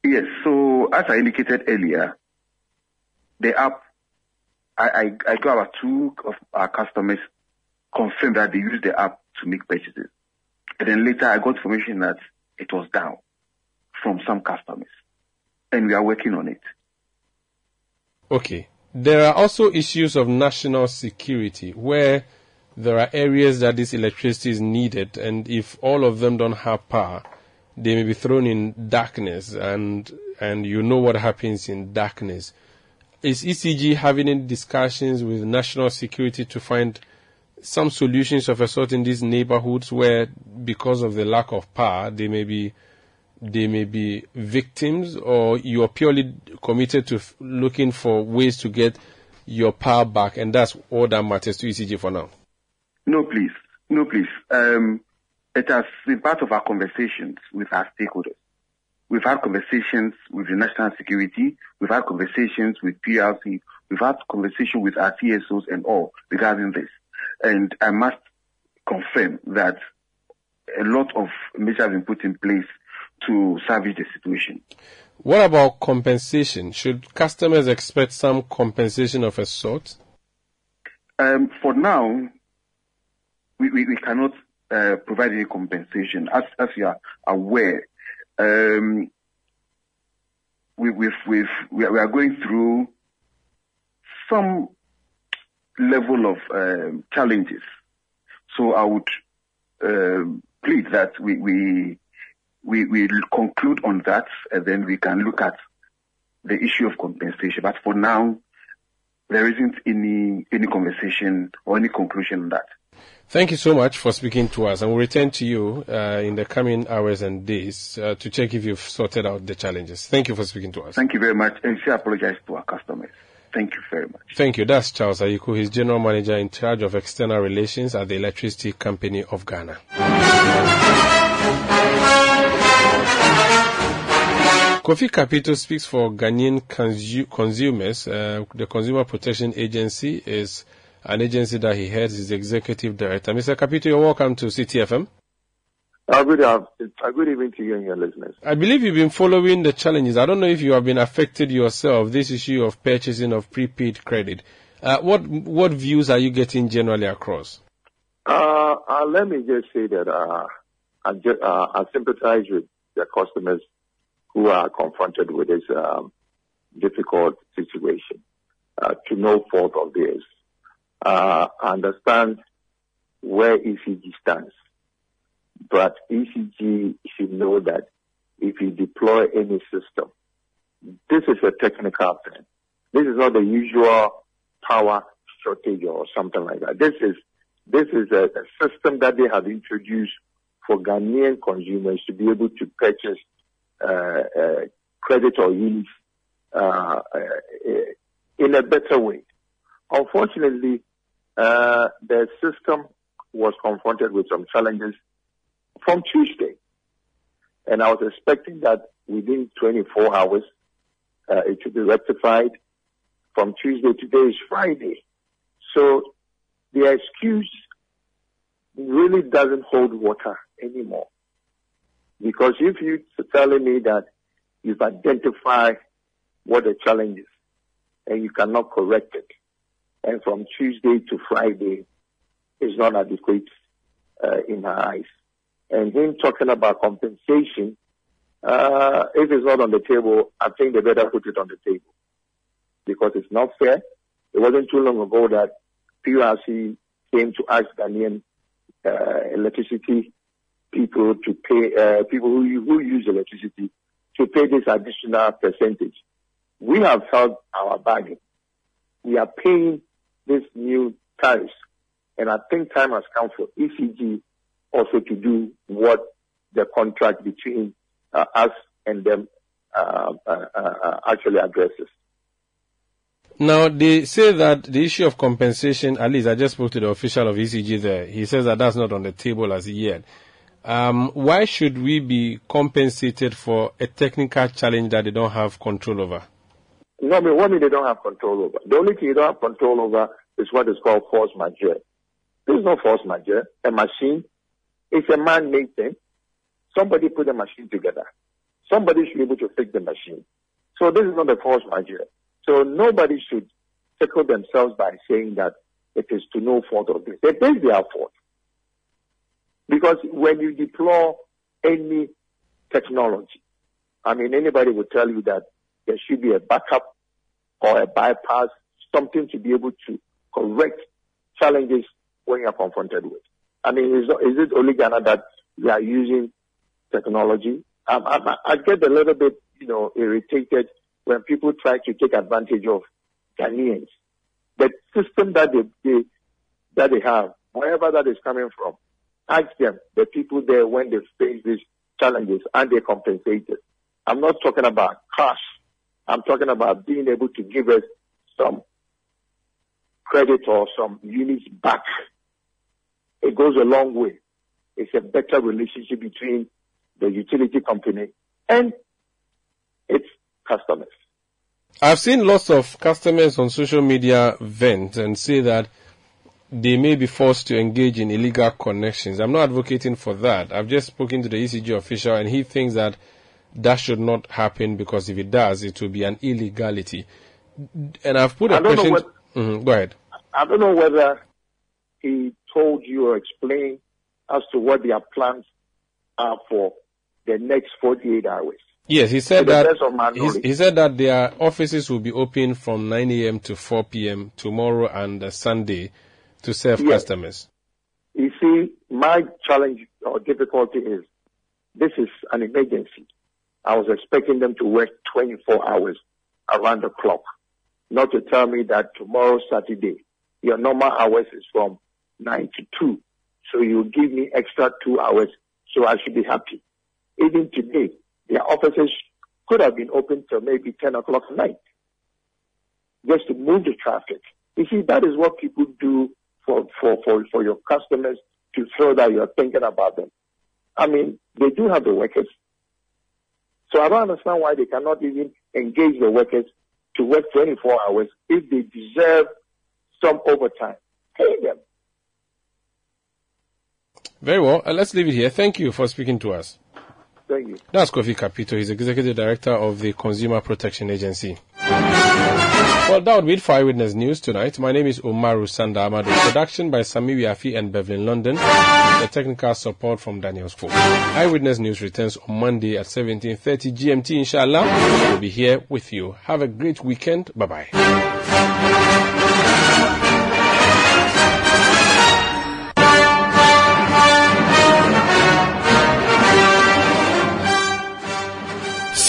S24: Yes. So as I indicated earlier, the app, I I, I got about two of our customers confirmed that they use the app to make purchases, and then later I got information that it was down from some customers. And we are working on it.
S1: Okay. There are also issues of national security where there are areas that this electricity is needed, and if all of them don't have power, they may be thrown in darkness, and and you know what happens in darkness. Is ECG having any discussions with national security to find some solutions of a sort in these neighborhoods where, because of the lack of power, they may be they may be victims, or you are purely committed to f- looking for ways to get your power back, and that's all that matters to ECG for now.
S24: No, please, no, please. Um, it has been part of our conversations with our stakeholders. We've had conversations with the national security. We've had conversations with PLC. We've had conversations with our TSOs and all regarding this. And I must confirm that a lot of measures have been put in place to salvage the situation.
S1: What about compensation? Should customers expect some compensation of a sort?
S24: Um, for now, we, we, we cannot uh, provide any compensation. As, as you are aware, um, we, we've, we've, we are going through some level of um, challenges. So I would um, plead that we, we we will conclude on that and then we can look at the issue of compensation. But for now, there isn't any any conversation or any conclusion on that.
S1: Thank you so much for speaking to us, and we'll return to you uh, in the coming hours and days uh, to check if you've sorted out the challenges. Thank you for speaking to us.
S24: Thank you very much, and I apologize to our customers. Thank you very much.
S1: Thank you. That's Charles Ayiku. He's General Manager in charge of External Relations at the Electricity Company of Ghana. Kofi Kapito speaks for Ghanaian consu- consumers. Uh, the Consumer Protection Agency is an agency that he heads as executive director. Mr. Kapito, you're welcome to Citi FM.
S25: Uh, good, uh, good evening to you and your listeners.
S1: I believe you've been following the challenges. I don't know if you have been affected yourself, this issue of purchasing of prepaid credit. Uh, what what views are you getting generally across?
S25: Uh, uh let me just say that uh, I, just, uh, I sympathize with the customers who are confronted with this um, difficult situation Uh to no fault of theirs. I understand where ECG stands but ECG should know that if you deploy any system, this is a technical thing. This is not the usual power shortage or something like that. This is this is a, a system that they have introduced for Ghanaian consumers to be able to purchase uh, uh, credit or units uh, uh in a better way. Unfortunately, uh, the system was confronted with some challenges from Tuesday. And I was expecting that within 24 hours, uh, it should be rectified. From Tuesday, today is Friday. So the excuse really doesn't hold water anymore. Because if you're telling me that you've identified what the challenge is and you cannot correct it, and from Tuesday to Friday is not adequate uh, in her eyes. And him talking about compensation, uh, if it's not on the table, I think they better put it on the table because it's not fair. It wasn't too long ago that PURC came to ask Ghanaian uh, electricity people to pay, uh, people who, who use electricity to pay this additional percentage. We have held our bargain. We are paying this new tariffs. And I think time has come for ECG also to do what the contract between uh, us and them uh, uh, uh actually addresses.
S1: Now, they say that the issue of compensation, at least I just spoke to the official of ECG there, he says that that's not on the table as yet. Um, why should we be compensated for a technical challenge that they don't have control over?
S25: No, I mean, one thing they don't have control over. The only thing you don't have control over is what is called force majeure. There's no force majeure. A machine is a man-made thing. Somebody put the machine together. Somebody should be able to fix the machine. So this is not a force majeure. So nobody should tickle themselves by saying that it is to no fault of this. It is their fault. Because when you deploy any technology, I mean, anybody would tell you that there should be a backup or a bypass, something to be able to correct challenges when you're confronted with. I mean, is, is it only Ghana that we are using technology? Um, I, I get a little bit, you know, irritated when people try to take advantage of Ghanaians. The system that they, they that they have, wherever that is coming from, ask them, the people there when they face these challenges and they compensated. I'm not talking about cash. I'm talking about being able to give us some credit or some units back. It goes a long way. It's a better relationship between the utility company and its customers.
S1: I've seen lots of customers on social media vent and say that they may be forced to engage in illegal connections. I'm not advocating for that. I've just spoken to the ECG official and he thinks that that should not happen because if it does, it will be an illegality. And I've put a question. Whether, mm-hmm, go ahead.
S25: I don't know whether he told you or explained as to what their plans are for the next 48 hours.
S1: Yes, he said that he, he, said that their offices will be open from 9 a.m. to 4 p.m. tomorrow and uh, Sunday to serve yes. customers.
S25: You see, my challenge or difficulty is this is an emergency. I was expecting them to work 24 hours around the clock, not to tell me that tomorrow Saturday your normal hours is from 9 to 2. So you give me extra two hours, so I should be happy. Even today, their offices could have been open till maybe 10 o'clock at night just to move the traffic. You see, that is what people do for, for, for, for your customers to show that you're thinking about them. I mean, they do have the workers. So I don't understand why they cannot even engage the workers to work 24 hours if they deserve some overtime. Pay them.
S1: Very well. Uh, let's leave it here. Thank you for speaking to us.
S25: Thank you.
S1: That's Kofi Kapito. He's Executive Director of the Consumer Protection Agency. Well, that would be it for Eyewitness News tonight. My name is Umaru Sanda Amado. Production by Sami Wiafi and Beverly London. The technical support from Daniel Folk. Eyewitness News returns on Monday at 17.30 GMT, inshallah. We'll be here with you. Have a great weekend. Bye-bye.